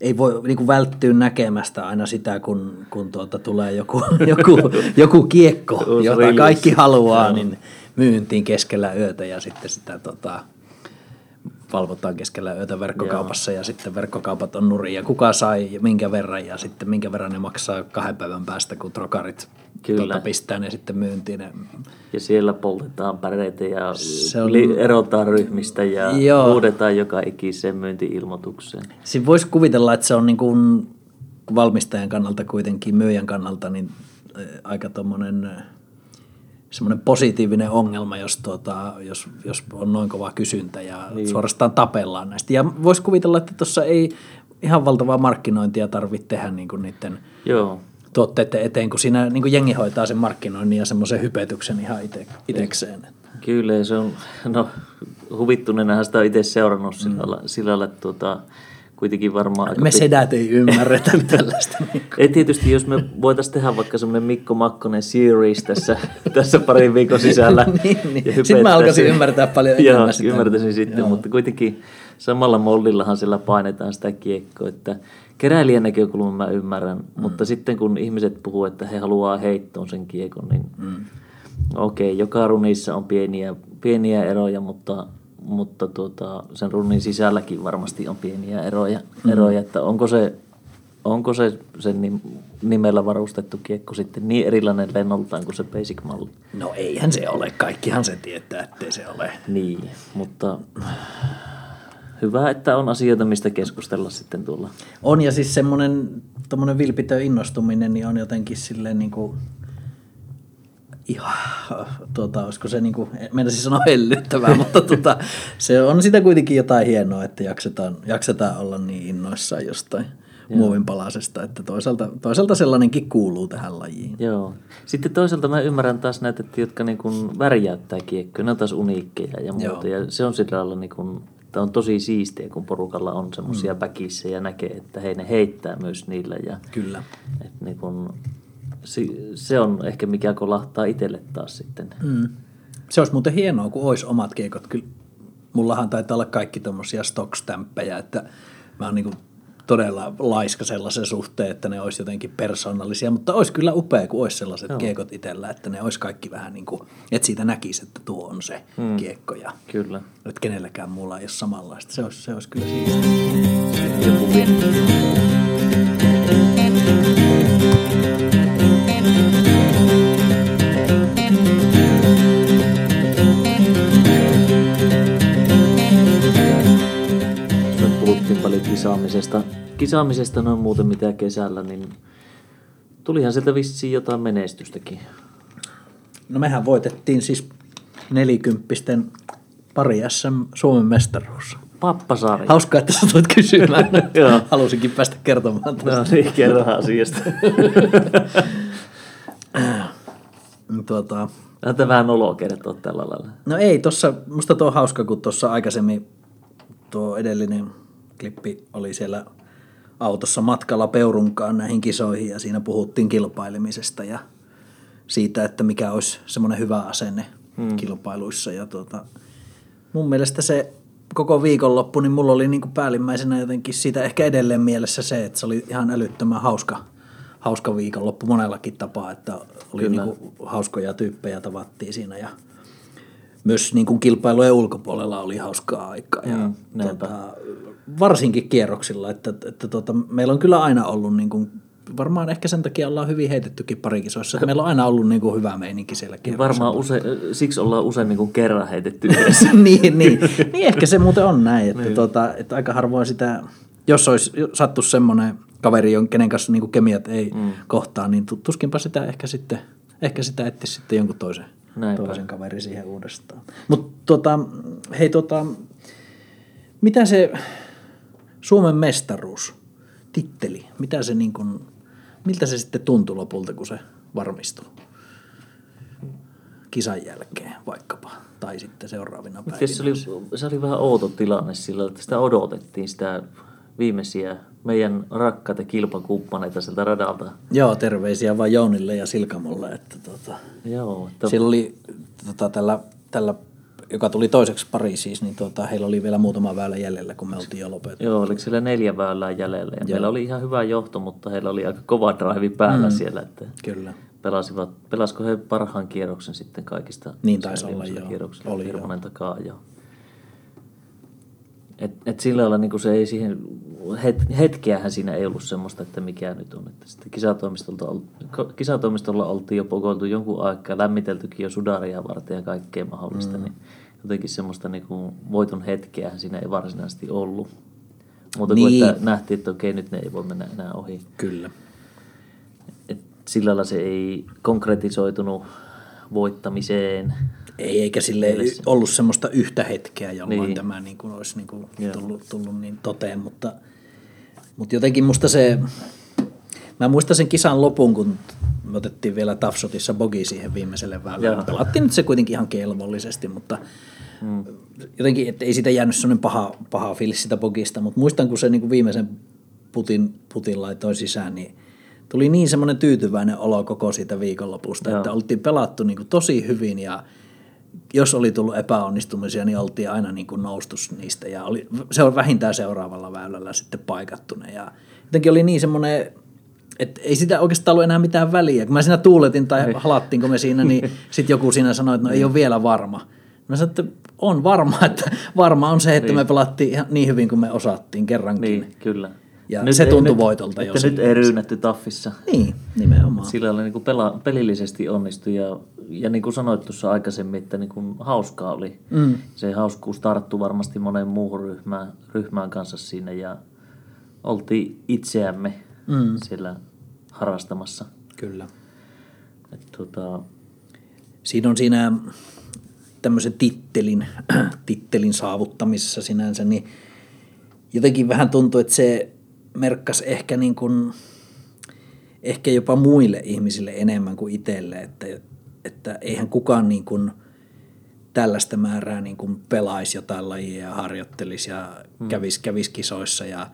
ei voi niin kuin välttyä näkemästä aina sitä, kun, kun tuota tulee joku, *laughs* joku, joku kiekko, jota kaikki haluaa, niin myyntiin keskellä yötä ja sitten sitä tota, valvotaan keskellä yötä verkkokaupassa Joo. ja sitten verkkokaupat on nurin ja kuka sai ja minkä verran ja sitten minkä verran ne maksaa kahden päivän päästä, kun trokarit Kyllä. Tuota, pistää ne sitten myyntiin. Ja siellä poltetaan päreitä ja se on... erotaan ryhmistä ja Joo. huudetaan joka ikiseen myynti-ilmoitukseen. Siinä voisi kuvitella, että se on niin kuin valmistajan kannalta kuitenkin, myyjän kannalta, niin aika tuommoinen semmoinen positiivinen ongelma, jos, tuota, jos, jos on noin kova kysyntä ja niin. suorastaan tapellaan näistä. Ja voisi kuvitella, että tuossa ei ihan valtavaa markkinointia tarvitse tehdä niin kuin niiden Joo. tuotteiden eteen, kun siinä niin kuin jengi hoitaa sen markkinoinnin ja semmoisen hypetyksen ihan ite, itekseen. Kyllä, se on, no huvittuneena sitä on itse seurannut sillä mm. sillä lailla että tuota, kuitenkin varmaan... Aika me sedät ei ymmärretä *laughs* tällaista. Ei tietysti, jos me voitaisiin tehdä vaikka semmoinen Mikko Makkonen series tässä, *laughs* tässä parin viikon sisällä. *laughs* niin, niin. Sitten mä alkaisin ymmärtää paljon enemmän Joo, sitä. ymmärtäisin sitten, Joo. mutta kuitenkin samalla mollillahan sillä painetaan sitä kiekkoa, että keräilijän näkökulman mä ymmärrän, mm. mutta sitten kun ihmiset puhuu, että he haluaa heittoon sen kiekon, niin mm. okei, okay, joka runissa on pieniä, pieniä eroja, mutta mutta tuota, sen runnin sisälläkin varmasti on pieniä eroja, mm. eroja että onko se, onko se sen nimellä varustettu kiekko sitten niin erilainen lennoltaan kuin se basic-malli? No eihän se ole, kaikkihan se tietää, ettei se ole. Niin, mutta hyvä, että on asioita, mistä keskustella sitten tuolla. On ja siis semmoinen vilpitön innostuminen niin on jotenkin silleen niin kuin ihan, tuota, olisiko se niin kuin, meidän siis sanoa hellyttävää, *laughs* mutta tuota, se on sitä kuitenkin jotain hienoa, että jaksetaan, jaksetaan olla niin innoissaan jostain muovin palasesta, että toisaalta, toisaalta sellainenkin kuuluu tähän lajiin. Joo. Sitten toisaalta mä ymmärrän taas näitä, jotka niin kuin värjäyttää kiekkoja, ne on taas uniikkeja ja muuta, Joo. ja se on sillä lailla niin kuin, että on tosi siistiä, kun porukalla on semmoisia mm. päkissä ja näkee, että hei ne heittää myös niillä. Ja, Kyllä. Että niin kuin, se on ehkä mikä kolahtaa itselle taas sitten. Mm. Se olisi muuten hienoa, kun olisi omat keikot. Kyllä mullahan taitaa olla kaikki tuommoisia stock-stämppejä, että mä oon niinku todella laiska sellaisen suhteen, että ne olisi jotenkin persoonallisia, mutta olisi kyllä upea, kun olisi sellaiset Joo. kiekot itsellä, että ne olisi kaikki vähän niin kuin, että siitä näkisi, että tuo on se mm. kiekko ja kyllä. että kenelläkään muulla ei ole samanlaista. Se olisi, se olisi kyllä siistiä. Paljon kisaamisesta, kisaamisesta noin muuten mitä kesällä, niin tulihan sieltä vissiin jotain menestystäkin. No mehän voitettiin siis nelikymppisten pari SM Suomen mestaruus. Pappasari. Hauskaa, että sä tulet kysymään. *laughs* Halusinkin päästä kertomaan tästä. No niin, kerro asiasta. *laughs* tuota, Tätä vähän noloa kertoa tällä lailla. No ei, tossa, musta tuo on hauska, kun tuossa aikaisemmin tuo edellinen klippi oli siellä autossa matkalla Peurunkaan näihin kisoihin ja siinä puhuttiin kilpailemisesta ja siitä, että mikä olisi semmoinen hyvä asenne hmm. kilpailuissa. Ja tuota, mun mielestä se koko viikonloppu, niin mulla oli niin kuin päällimmäisenä jotenkin siitä ehkä edelleen mielessä se, että se oli ihan älyttömän hauska, hauska viikonloppu monellakin tapaa, että oli niin kuin hauskoja tyyppejä tavattiin siinä ja myös niin kuin kilpailujen ulkopuolella oli hauskaa aikaa. Ja, Mm, näinpä. tota, varsinkin kierroksilla, että, että tota, meillä on kyllä aina ollut, niin kuin, varmaan ehkä sen takia ollaan hyvin heitettykin parikisoissa, että meillä on aina ollut niin kuin hyvä meininki siellä kierroksilla. Varmaan use, siksi ollaan usein niin kuin kerran heitetty *laughs* yhdessä. niin, niin. niin, ehkä se muuten on näin, että, tota, että aika harvoin sitä, jos olisi sattu semmoinen kaveri, kenen kanssa niin kemiat ei mm. kohtaa, niin tu- tuskinpa sitä ehkä sitten, ehkä sitä etsisi sitten jonkun toisen, Näinpä. toisen kaveri siihen uudestaan. Mutta tota, hei tota, mitä se Suomen mestaruus, titteli, mitä se niin kuin, miltä se sitten tuntui lopulta, kun se varmistui? Kisan jälkeen vaikkapa, tai sitten seuraavina päivinä. Se, oli, se oli vähän outo tilanne sillä, että sitä odotettiin sitä viimeisiä meidän rakkaita kilpakumppaneita sieltä radalta. Joo, terveisiä vaan Jounille ja Silkamolle, että tota, Joo, että siellä oli tota, tällä, tällä, joka tuli toiseksi Pariisiin, niin tota, heillä oli vielä muutama väylä jäljellä, kun me oltiin jo lopetettu. Joo, oliko siellä neljä väylää jäljellä. Ja meillä oli ihan hyvä johto, mutta heillä oli aika kova drive päällä mm. siellä, että Kyllä. pelasivat, pelasko he parhaan kierroksen sitten kaikista Niin taisi olla, joo. kierroksella Oli, Hirvonen takaa, joo. Et, et sillä lailla niin se ei siihen, het, hetkeähän siinä ei ollut semmoista, että mikä nyt on. Että sitten kisatoimistolta, ko- kisatoimistolla oltiin jo pokoiltu jonkun aikaa, lämmiteltykin jo sudaria varten ja kaikkea mahdollista, mm. niin jotenkin semmoista niin kuin voiton hetkeähän siinä ei varsinaisesti ollut. Mutta niin. Niin. kuin, että nähtiin, että okei, nyt ne ei voi mennä enää ohi. Kyllä. Et sillä lailla se ei konkretisoitunut voittamiseen. Ei, eikä sille ollut semmoista yhtä hetkeä, jolloin Niin. tämä niin kuin olisi niin kuin tullut, tullut niin toteen, mutta, mutta jotenkin musta se, mä muistan sen kisan lopun, kun me otettiin vielä Tafsotissa bogi siihen viimeiselle väylälle. Pelattiin nyt se kuitenkin ihan kelvollisesti, mutta mm. jotenkin, että ei siitä jäänyt semmoinen paha, paha fiilis sitä bogista, mutta muistan, kun se niin kuin viimeisen putin, putin laitoi sisään, niin tuli niin semmoinen tyytyväinen olo koko siitä viikonlopusta, Joo. että oltiin pelattu niin kuin tosi hyvin ja jos oli tullut epäonnistumisia, niin oltiin aina niin kuin noustu niistä ja oli, se on vähintään seuraavalla väylällä sitten paikattu ne. Ja jotenkin oli niin semmoinen, että ei sitä oikeastaan ollut enää mitään väliä. Kun mä siinä tuuletin tai halattiinko me siinä, niin *laughs* sitten joku siinä sanoi, että no ei ole vielä varma. Mä sanoin, että on varma, että varma on se, että me pelattiin ihan niin hyvin kuin me osattiin kerrankin. Niin, kyllä. Ja se tuntui nyt, voitolta jo nyt ei ryynätty taffissa. Niin, nimenomaan. Sillä lailla niin kuin pela, pelillisesti onnistui ja, ja niin kuin sanoit tuossa aikaisemmin, että niin kuin hauskaa oli. Mm. Se hauskuus tarttui varmasti monen muuhun ryhmään, ryhmään kanssa siinä ja oltiin itseämme mm. siellä harrastamassa. Kyllä. Et, tota, Siinä on siinä tämmöisen tittelin, *clears throat* tittelin saavuttamisessa sinänsä, niin jotenkin vähän tuntuu, että se merkkasi ehkä niin kuin, ehkä jopa muille ihmisille enemmän kuin itselle, että, että eihän kukaan niin kuin tällaista määrää niin kuin pelaisi jotain lajia ja harjoittelisi ja kävisi, kävisi kisoissa ja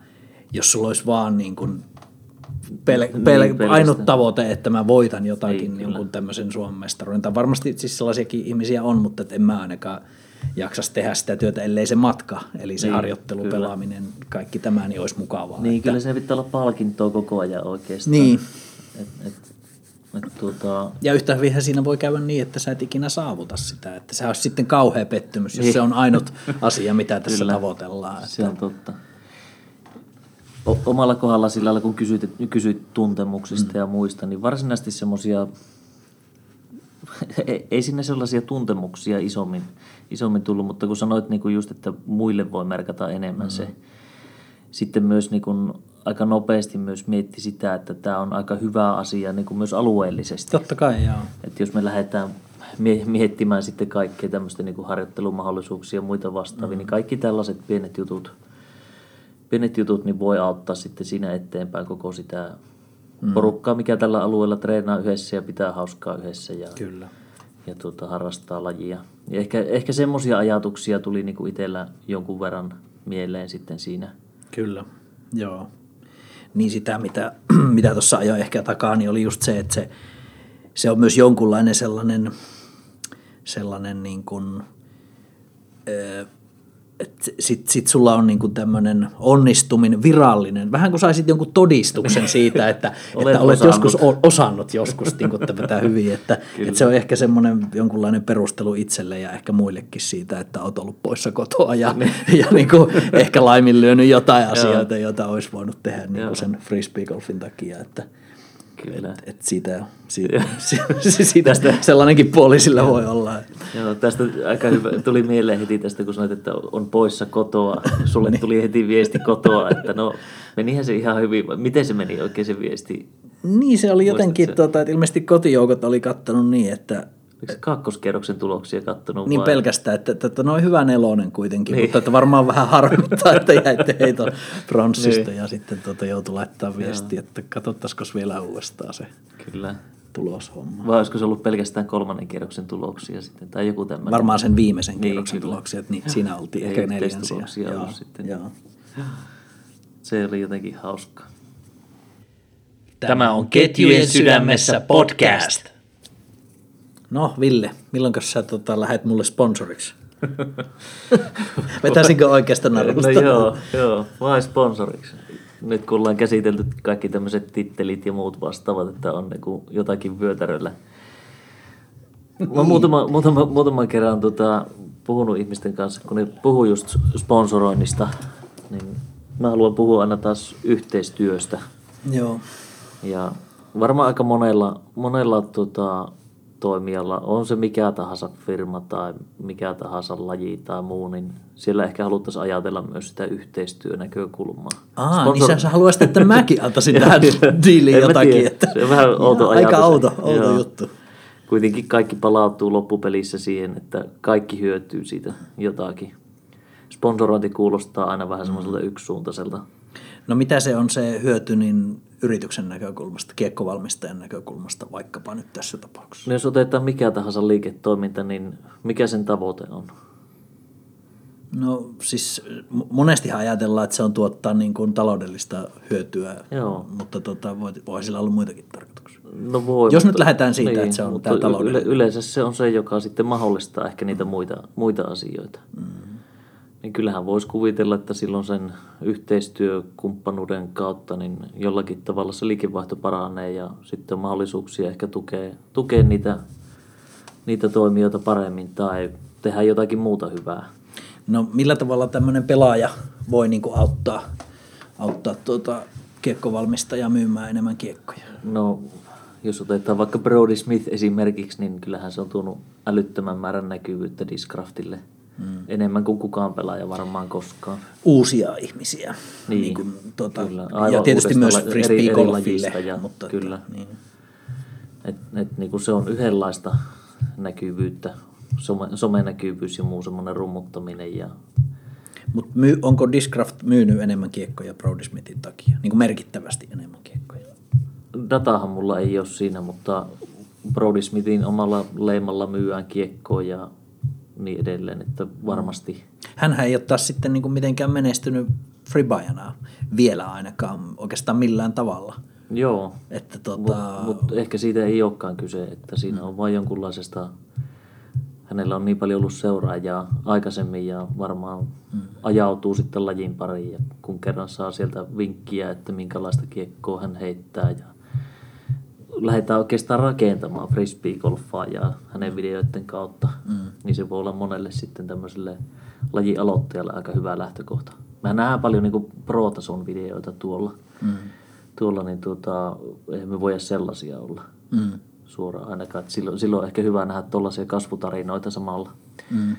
jos sulla olisi vaan niin kuin pel, pel, Niin, niin, pelkästään. ainut tavoite, että mä voitan jotakin Niin, niin, niin tämmöisen Suomen mestaruuden. Tai varmasti siis sellaisiakin ihmisiä on, mutta en mä ainakaan jaksas tehdä sitä työtä, ellei se matka, eli se Niin, harjoittelu, kyllä. pelaaminen, kaikki tämä, niin olisi mukavaa. niin, että, kyllä se pitää olla palkintoa koko ajan oikeastaan. Niin. Et, et, et, tuota, Ja yhtä hyvinhän siinä voi käydä niin, että sä et ikinä saavuta sitä. Että se olisi sitten kauhea pettymys, jos Niin. se on ainut asia, mitä tässä Kyllä. tavoitellaan. Se on totta. O- omalla kohdalla sillä lailla, kun kysyt, kysyt tuntemuksista mm. ja muista, niin varsinaisesti semmoisia, *laughs* ei, ei sinne sellaisia tuntemuksia isommin, isommin tullut, mutta kun sanoit niin kuin just, että muille voi merkata enemmän mm. se, sitten myös niin kuin aika nopeasti myös mietti sitä, että tämä on aika hyvä asia niin kuin myös alueellisesti. Totta kai, joo. Että jos me lähdetään mie- miettimään sitten kaikkea tämmöistä niin kuin harjoittelumahdollisuuksia ja muita vastaavia, mm. niin kaikki tällaiset pienet jutut, pienet jutut niin voi auttaa sitten siinä eteenpäin koko sitä mm. porukkaa, mikä tällä alueella treenaa yhdessä ja pitää hauskaa yhdessä ja, Kyllä. ja tuota, harrastaa lajia. Ja ehkä, ehkä semmoisia ajatuksia tuli niin kuin itsellä jonkun verran mieleen sitten siinä. Kyllä, joo. Niin sitä, mitä, *clears throat* mitä tuossa ajoin ehkä takaa, niin oli just se, että se, se on myös jonkunlainen sellainen, sellainen niin kuin, et sit, sulla on niinku tämmöinen onnistuminen, virallinen, vähän kuin saisit jonkun todistuksen siitä, *laughs* että, Olen että olet osannut. joskus osannut joskus niinku tätä hyvin, että, että se on ehkä semmoinen jonkunlainen perustelu itselle ja ehkä muillekin siitä, että olet ollut poissa kotoa ja, *laughs* ja niinku ehkä laiminlyönyt jotain asioita, joita olisi voinut tehdä niinku sen frisbee-golfin takia, että Kyllä. et siitä, *laughs* siitä, siitä sellainenkin puoli sillä voi olla. Joo, tästä aika hyvä. Tuli mieleen heti tästä, kun sanoit, että on poissa kotoa. Sulle Niin. tuli heti viesti kotoa, että no menihän se ihan hyvin. Miten se meni oikein se viesti? Niin se oli jotenkin, Muistatko? tota, että ilmeisesti kotijoukot oli kattanut niin, että Se kakkoskerroksen tuloksia kattonut niin vai? pelkästään, että, että, että noin hyvä nelonen kuitenkin, Niin. mutta että varmaan vähän harmittaa, että jäitte heiton pronssista *laughs* Niin. ja sitten tota, joutui laittaa viestiä, että katsottaisiko vielä uudestaan se Kyllä. tuloshomma. Vai olisiko se ollut pelkästään kolmannen kierroksen tuloksia sitten, tai joku tämmöinen? Varmaan sen viimeisen Niin, kierroksen kyllä. tuloksia, että niin, siinä oltiin ehkä neljänsiä. Joo, sitten. joo. Se oli jotenkin hauskaa. Tämä on Ketjujen sydämessä podcast. No Ville, milloin sä tota, lähet mulle sponsoriksi? *laughs* Vetäisinkö oikeasta narusta? No joo, joo, vai sponsoriksi. Nyt kun ollaan käsitelty kaikki tämmöiset tittelit ja muut vastaavat, että on niinku jotakin vyötäröllä. Mä muutama, muutama, muutaman kerran tota, puhunut ihmisten kanssa, kun ne puhuu just sponsoroinnista, niin mä haluan puhua aina taas yhteistyöstä. Joo. Ja varmaan aika monella, monella tota, toimijalla, on se mikä tahansa firma tai mikä tahansa laji tai muu, niin siellä ehkä haluttaisiin ajatella myös sitä yhteistyönäkökulmaa. Aa, niin sä, sä haluaisit, että mäkin antaisin tähän *laughs* diiliin jotakin. tiedä. Että... Se on vähän outo ajatus. Aika outo, outo Joo. juttu. Kuitenkin kaikki palautuu loppupelissä siihen, että kaikki hyötyy siitä jotakin. Sponsorointi kuulostaa aina vähän semmoiselta yksisuuntaiselta. No mitä se on se hyöty niin yrityksen näkökulmasta, kiekkovalmistajan näkökulmasta vaikkapa nyt tässä tapauksessa? No jos otetaan mikä tahansa liiketoiminta, niin mikä sen tavoite on? No siis monestihan ajatellaan, että se on tuottaa niin kuin taloudellista hyötyä, Joo. mutta tota, voi, voi sillä olla muitakin tarkoituksia. No voi, Jos nyt lähdetään siitä, että se on mutta tää taloudellinen. yle, yleensä se on se, joka sitten mahdollistaa ehkä niitä muita, muita asioita. Mm. Niin kyllähän voisi kuvitella, että silloin sen yhteistyökumppanuuden kautta niin jollakin tavalla se liikevaihto paranee ja sitten on mahdollisuuksia ehkä tukea, tukea niitä, niitä toimijoita paremmin tai tehdä jotakin muuta hyvää. No millä tavalla tämmöinen pelaaja voi niin auttaa, auttaa tuota kiekkovalmistajaa myymään enemmän kiekkoja? No, jos otetaan vaikka Brody Smith esimerkiksi, niin kyllähän se on tuonut älyttömän määrän näkyvyyttä Discraftille. Mm. Enemmän kuin kukaan pelaaja varmaan koskaan. Uusia ihmisiä. Niin, kuin, tuota, kyllä. ja Aivan tietysti uudesta myös eri- eri frisbee-golfille. ja- mutta, kyllä. Että, niin. Et, et, niin kuin se on yhdenlaista näkyvyyttä, some, somenäkyvyys ja muu semmoinen rummuttaminen. Ja, Mutta my, onko Discraft myynyt enemmän kiekkoja Brody Smithin takia? Niin kuin merkittävästi enemmän kiekkoja? datahan mulla ei ole siinä, mutta Brody Smithin omalla leimalla myyään kiekkoa ja niin edelleen, että varmasti Hänhän ei ole taas sitten niin kuin mitenkään menestynyt freebayana vielä ainakaan oikeastaan millään tavalla. Joo, Että tota, Mutta mut ehkä siitä ei olekaan kyse, että siinä on vain jonkunlaisesta, hänellä on niin paljon ollut seuraajaa aikaisemmin ja varmaan mm. ajautuu sitten lajin pariin ja kun kerran saa sieltä vinkkiä, että minkälaista kiekkoa hän heittää ja lähdetään oikeastaan rakentamaan frisbee-golfaa ja hänen videoiden kautta, mm. niin se voi olla monelle sitten tämmöiselle lajialoittajalle aika hyvä lähtökohta. Mä nähdään paljon niin pro-tason videoita tuolla, mm. tuolla niin tuota, eihän me voida sellaisia olla mm, suoraan ainakaan. Et silloin, silloin on ehkä hyvä nähdä tuollaisia kasvutarinoita samalla. mm.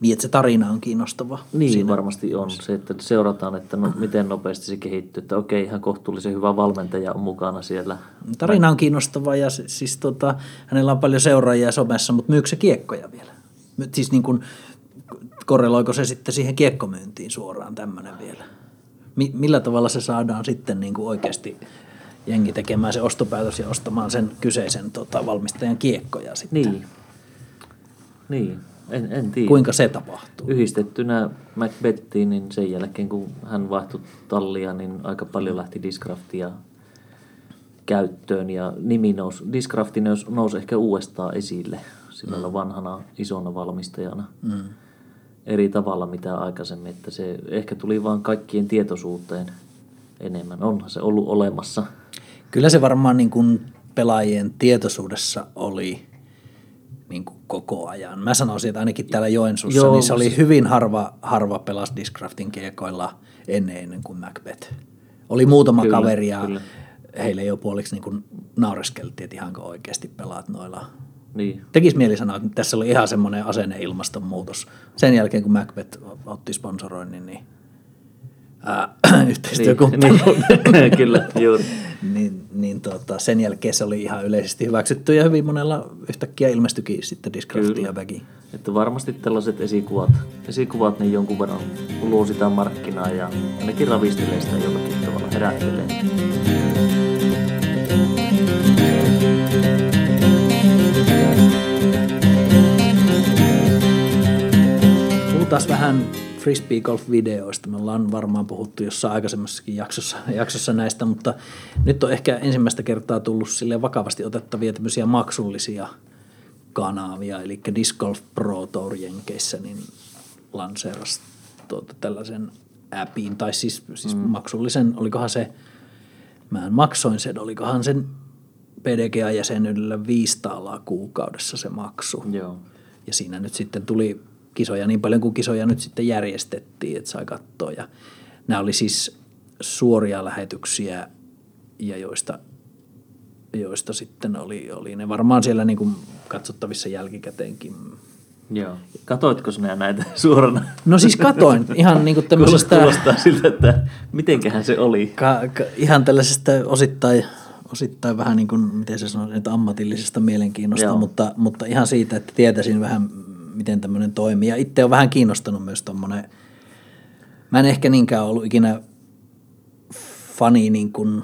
Niin, että se tarina on kiinnostava. Niin Siinä. varmasti on se, että seurataan, että no, miten nopeasti se kehittyy. Että okei, ihan kohtuullisen hyvä valmentaja on mukana siellä. Tarina on kiinnostava ja si- siis tota, hänellä on paljon seuraajia somessa, mutta myykö se kiekkoja vielä? Siis niin kuin, korreloiko se sitten siihen kiekkomyyntiin suoraan tämmöinen vielä? Mi- millä tavalla se saadaan sitten niin kuin oikeasti jengi tekemään se ostopäätös ja ostamaan sen kyseisen tota, valmistajan kiekkoja sitten? Niin. Niin, en, en tiedä. Kuinka se tapahtuu? Yhdistettynä Macbettiin, niin sen jälkeen kun hän vaihtui tallia, niin aika paljon lähti Discraftia käyttöön ja nimi nousi, Discrafti nousi, ehkä uudestaan esille sillä mm. vanhana isona valmistajana. Mm. eri tavalla mitä aikaisemmin, että se ehkä tuli vaan kaikkien tietoisuuteen enemmän. Onhan se ollut olemassa. Kyllä se varmaan niin kuin pelaajien tietoisuudessa oli niin kuin koko ajan. Mä sanoisin, että ainakin täällä Joensuussa, Joo, niin se oli hyvin harva, harva pelas Discraftin kiekoilla ennen, ennen kuin Macbeth. Oli muutama kyllä, kaveri ja kyllä. heille jo puoliksi niin kuin naureskeltiin, että ihanko oikeasti pelaat noilla. Niin. Tekisi mieli sanoa, että tässä oli ihan semmoinen asenneilmastonmuutos. Sen jälkeen, kun Macbeth otti sponsoroinnin, niin *clears throat* yhteistyökumppanuuden. Niin, niin, *laughs* kyllä, juuri. niin, niin tota, sen jälkeen se oli ihan yleisesti hyväksytty ja hyvin monella yhtäkkiä ilmestyikin sitten Discraftin ja Bagin. Että varmasti tällaiset esikuvat, esikuvat niin jonkun verran luo sitä markkinaa ja ainakin ravistelee sitä jollakin tavalla, herättelee. Puhutaan vähän frisbee golf-videoista. Me ollaan varmaan puhuttu jossain aikaisemmassakin jaksossa, *laughs* jaksossa näistä, mutta nyt on ehkä ensimmäistä kertaa tullut sille vakavasti otettavia tämmöisiä maksullisia kanavia, eli Disc Golf Pro Tour Jenkeissä, niin lanseerasi tuota, tällaisen appin, tai siis, siis mm. maksullisen, olikohan se, mä en maksoin sen, olikohan sen PDGA-jäsenyydellä 500 kuukaudessa se maksu. Joo. Ja siinä nyt sitten tuli kisoja niin paljon kuin kisoja nyt sitten järjestettiin, että sai katsoa. Ja nämä oli siis suoria lähetyksiä, ja joista, joista sitten oli, oli ne varmaan siellä niin kuin katsottavissa jälkikäteenkin. Joo. Katoitko sinä näitä *laughs* suorana? No siis katoin. Ihan niin kuin *laughs* tämmöisestä... Kuulostaa siltä, että mitenköhän se oli. Ka, ka, ihan tällaisesta osittain, osittain vähän niin kuin, miten se sanoo, että ammatillisesta mielenkiinnosta, mutta, mutta ihan siitä, että tietäisin vähän, miten tämmöinen toimii. Ja itse on vähän kiinnostanut myös tuommoinen, mä en ehkä niinkään ollut ikinä fani niin kuin,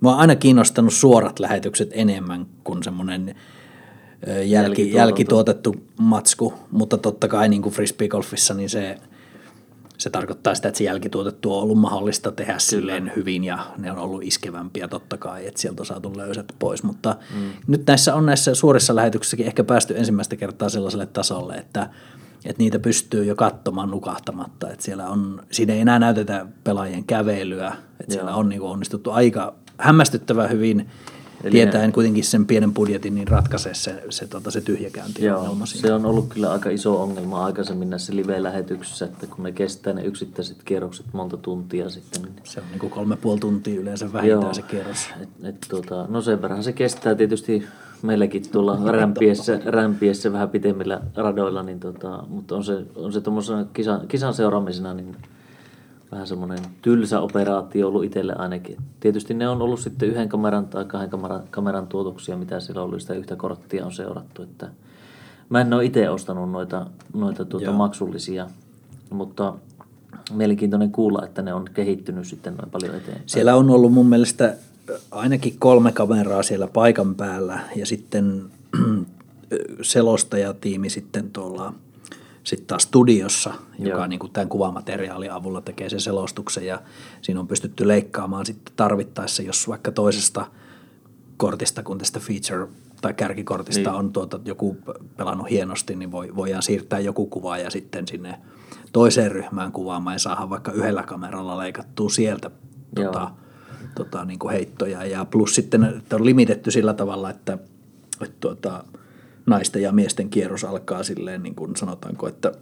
mä oon aina kiinnostanut suorat lähetykset enemmän kuin semmoinen jälki, jälkituotettu matsku, mutta totta kai niin kuin frisbeegolfissa niin se – se tarkoittaa sitä, että se jälkituotettu on ollut mahdollista tehdä Kyllä. silleen hyvin ja ne on ollut iskevämpiä totta kai, että sieltä on saatu löysät pois, mutta mm. nyt näissä on näissä suorissa lähetyksissäkin ehkä päästy ensimmäistä kertaa sellaiselle tasolle, että, että niitä pystyy jo katsomaan nukahtamatta, että siellä on, siinä ei enää näytetä pelaajien kävelyä, että Joo. siellä on niin onnistuttu aika hämmästyttävän hyvin Eli tietäen ne, kuitenkin sen pienen budjetin, niin ratkaisee se, se, tota, se tyhjäkäynti Joo, se on ollut kyllä aika iso ongelma aikaisemmin näissä live-lähetyksissä, että kun ne kestää ne yksittäiset kierrokset monta tuntia sitten. Niin... Se on niin kuin kolme puoli tuntia yleensä vähintään Joo, se kierros. Et, et, tuota, no sen verran se kestää tietysti meilläkin tuolla rämpiessä, rämpiessä vähän pitemmillä radoilla, niin tota, mutta on se, on se kisan, kisan seuraamisena, niin vähän semmoinen tylsä operaatio ollut itselle ainakin. Tietysti ne on ollut sitten yhden kameran tai kahden kameran, kameran tuotuksia, mitä siellä oli, sitä yhtä korttia on seurattu. Että mä en ole itse ostanut noita, noita tuota maksullisia, mutta mielenkiintoinen kuulla, että ne on kehittynyt sitten noin paljon eteenpäin. Siellä on ollut mun mielestä ainakin kolme kameraa siellä paikan päällä ja sitten selostajatiimi sitten tuolla – sitten taas studiossa, joka Joo. niin kuin tämän kuvamateriaalin avulla tekee sen selostuksen ja siinä on pystytty leikkaamaan sitten tarvittaessa, jos vaikka toisesta kortista kun tästä feature tai kärkikortista niin. on tuota, joku pelannut hienosti, niin voi, voidaan siirtää joku kuva ja sitten sinne toiseen ryhmään kuvaamaan ja saada vaikka yhdellä kameralla leikattua sieltä tota, tota, niin kuin heittoja. Ja plus sitten että on limitetty sillä tavalla, että, että tuota, naisten ja miesten kierros alkaa silleen, niin kuin sanotaanko, että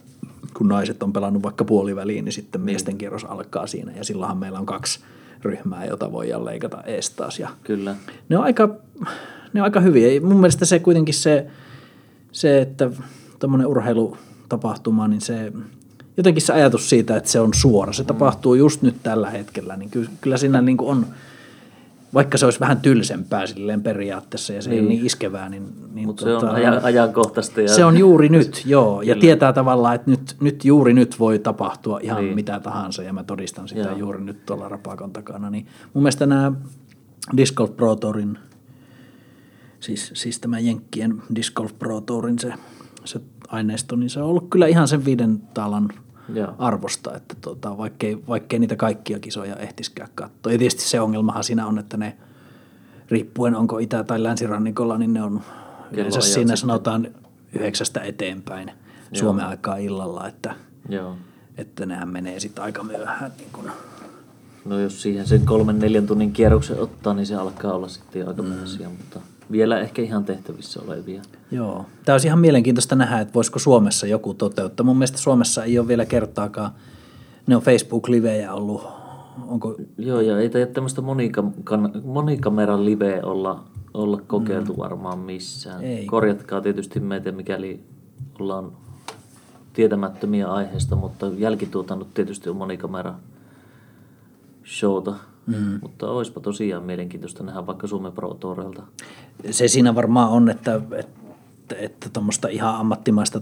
kun naiset on pelannut vaikka puoliväliin, niin sitten miesten niin. kierros alkaa siinä. Ja silloinhan meillä on kaksi ryhmää, jota voidaan leikata ees taas. Ja Kyllä. Ne on aika, ne on aika hyviä. Mun mielestä se kuitenkin se, se että tuommoinen urheilutapahtuma, niin se jotenkin se ajatus siitä, että se on suora, se mm. tapahtuu just nyt tällä hetkellä, niin kyllä siinä niin on – vaikka se olisi vähän tylsempää silleen periaatteessa ja se niin. ei ole niin iskevää, niin... niin Mutta tota, se on ajan, ajankohtaista. Ja... Se on juuri nyt, joo. Ja tietää tavallaan, että nyt, nyt juuri nyt voi tapahtua ihan niin. mitä tahansa ja mä todistan sitä joo. juuri nyt tuolla rapakon takana. Niin mun mielestä nämä Disc Golf Pro Tourin, siis, siis tämä Jenkkien Disc Golf Pro Tourin se, se aineisto, niin se on ollut kyllä ihan sen viiden talan – Joo. arvosta, että tota, vaikkei, vaikkei niitä kaikkia kisoja ehtiskään katsoa. Ja tietysti se ongelmahan siinä on, että ne riippuen onko itä- tai länsirannikolla, niin ne on yleensä siinä sanotaan yhdeksästä eteenpäin Joo. Suomen aikaa illalla, että Joo. Että nehän menee sitten aika myöhään. Niin kun, No jos siihen sen kolmen neljän tunnin kierroksen ottaa, niin se alkaa olla sitten aika mm. myöhäisiä, mutta vielä ehkä ihan tehtävissä olevia. Joo. Tämä olisi ihan mielenkiintoista nähdä, että voisiko Suomessa joku toteuttaa. Mun mielestä Suomessa ei ole vielä kertaakaan, ne on Facebook-livejä ollut. Onko... Joo, ja ei tämmöistä monikam- monikameran liveä olla, olla kokeiltu mm. varmaan missään. Ei. Korjatkaa tietysti meitä, mikäli ollaan tietämättömiä aiheesta, mutta jälkituotannut tietysti on monikamera showta. Mm. Mutta olisipa tosiaan mielenkiintoista nähdä vaikka Suomen Pro Tourelta. Se siinä varmaan on, että, että, että tuommoista ihan ammattimaista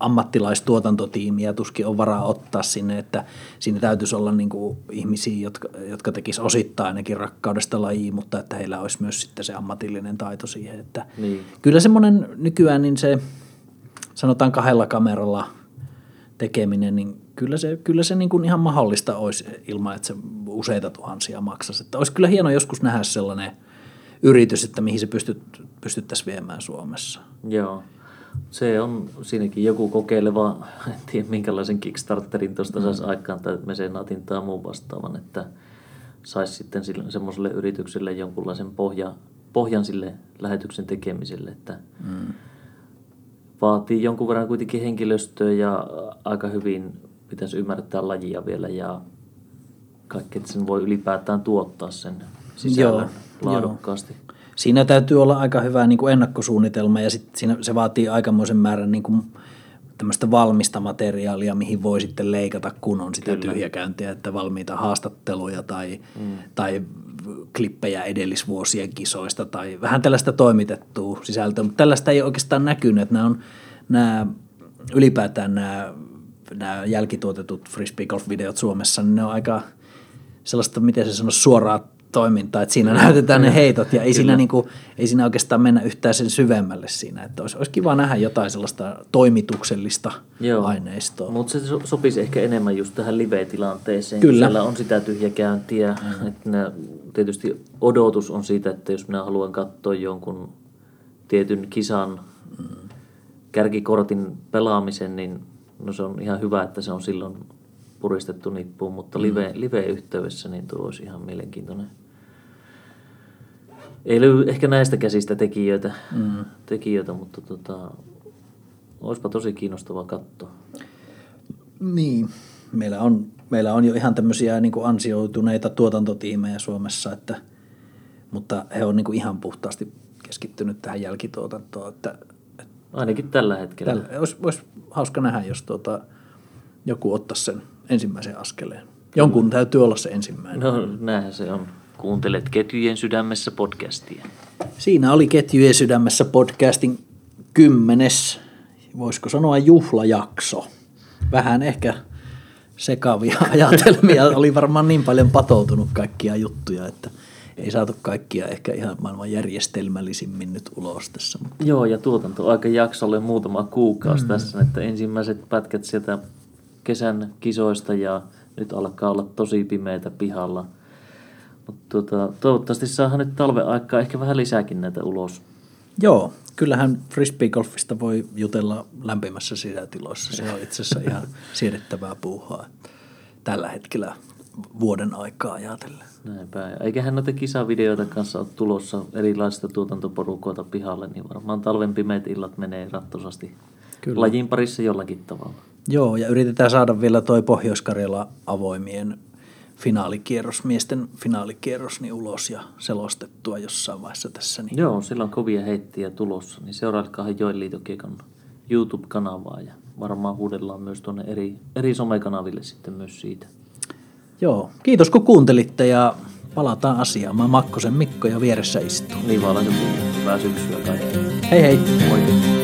ammattilaistuotantotiimiä tuskin on varaa ottaa sinne, että siinä täytyisi olla niin kuin ihmisiä, jotka, jotka tekisivät osittain ainakin rakkaudesta lajiin, mutta että heillä olisi myös sitten se ammatillinen taito siihen. Että niin. Kyllä semmoinen nykyään niin se, sanotaan kahdella kameralla tekeminen, niin kyllä se, kyllä se niin kuin ihan mahdollista olisi ilman, että se useita tuhansia maksaisi. Että olisi kyllä hieno joskus nähdä sellainen yritys, että mihin se pystyt, pystyttäisiin viemään Suomessa. Joo. Se on siinäkin joku kokeileva, en tiedä minkälaisen Kickstarterin tuosta mm. saisi aikaan tai mesenaatin tai muun vastaavan, että saisi sitten semmoiselle yritykselle jonkunlaisen pohja, pohjan sille lähetyksen tekemiselle, että mm. Vaatii jonkun verran kuitenkin henkilöstöä ja aika hyvin pitäisi ymmärtää lajia vielä ja kaikki, että sen voi ylipäätään tuottaa sen sisällön joo, laadukkaasti. Joo. Siinä täytyy olla aika hyvä niin kuin ennakkosuunnitelma ja sit siinä se vaatii aikamoisen määrän niin kuin tämmöistä valmista materiaalia, mihin voi sitten leikata, kun on sitä Kyllä. tyhjäkäyntiä, että valmiita haastatteluja tai, mm. tai klippejä edellisvuosien kisoista tai vähän tällaista toimitettua sisältöä, mutta tällaista ei oikeastaan näkynyt, että nämä on nämä, ylipäätään nämä nämä jälkituotetut frisbee golf-videot Suomessa, niin ne on aika sellaista, miten se sanoo, suoraa toimintaa, että siinä *laughs* näytetään ne heitot ja ei siinä, niin kuin, ei siinä oikeastaan mennä yhtään sen syvemmälle siinä, että olisi, olisi kiva nähdä jotain sellaista toimituksellista Joo. aineistoa. Mutta se sopisi ehkä enemmän just tähän live-tilanteeseen, Kyllä. siellä on sitä tyhjäkäyntiä, mm. että ne, tietysti odotus on siitä, että jos minä haluan katsoa jonkun tietyn kisan mm. kärkikortin pelaamisen, niin no se on ihan hyvä, että se on silloin puristettu nippuun, mutta live, mm. live-yhteydessä niin tuo olisi ihan mielenkiintoinen. Ei löydy ehkä näistä käsistä tekijöitä, mm. tekijöitä mutta tota, olisipa tosi kiinnostavaa katsoa. Niin, meillä on, meillä on jo ihan tämmöisiä niin kuin ansioituneita tuotantotiimejä Suomessa, että, mutta he on niin kuin ihan puhtaasti keskittynyt tähän jälkituotantoon. Että, Ainakin tällä hetkellä. Tällä, olisi, olisi hauska nähdä, jos tuota, joku ottaisi sen ensimmäisen askeleen. Jonkun täytyy olla se ensimmäinen. No näinhän se on. Kuuntelet Ketjujen sydämessä podcastia. Siinä oli Ketjujen sydämessä podcastin kymmenes, voisiko sanoa juhlajakso. Vähän ehkä sekavia *laughs* ajatelmia. oli varmaan niin paljon patoutunut kaikkia juttuja, että ei saatu kaikkia ehkä ihan maailman järjestelmällisimmin nyt ulos tässä. Mutta. Joo, ja jaksolle muutama kuukausi mm. tässä, että ensimmäiset pätkät sieltä kesän kisoista ja nyt alkaa olla tosi pimeitä pihalla. Mutta tuota, toivottavasti saadaan nyt talven aikaa ehkä vähän lisääkin näitä ulos. Joo, kyllähän frisbeegolfista voi jutella lämpimässä sisätiloissa. Se on itse asiassa ihan *laughs* siedettävää puuhaa tällä hetkellä vuoden aikaa ajatellen. Näinpä. Eiköhän noita kisavideoita kanssa ole tulossa erilaisista tuotantoporukoita pihalle, niin varmaan talven pimeät illat menee rattosasti Kyllä. lajin parissa jollakin tavalla. Joo, ja yritetään saada vielä toi pohjois avoimien finaalikierros, miesten finaalikierros niin ulos ja selostettua jossain vaiheessa tässä. Niin. Joo, sillä on kovia heittiä tulossa, niin seuraatkaa Joen liitokiekan YouTube-kanavaa ja varmaan huudellaan myös tuonne eri, eri somekanaville sitten myös siitä. Joo, kiitos kun kuuntelitte ja palataan asiaan. Mä Makkosen Mikko ja vieressä istuu. Niin vaan Hyvää syksyä kaikille. Hei hei. Moi.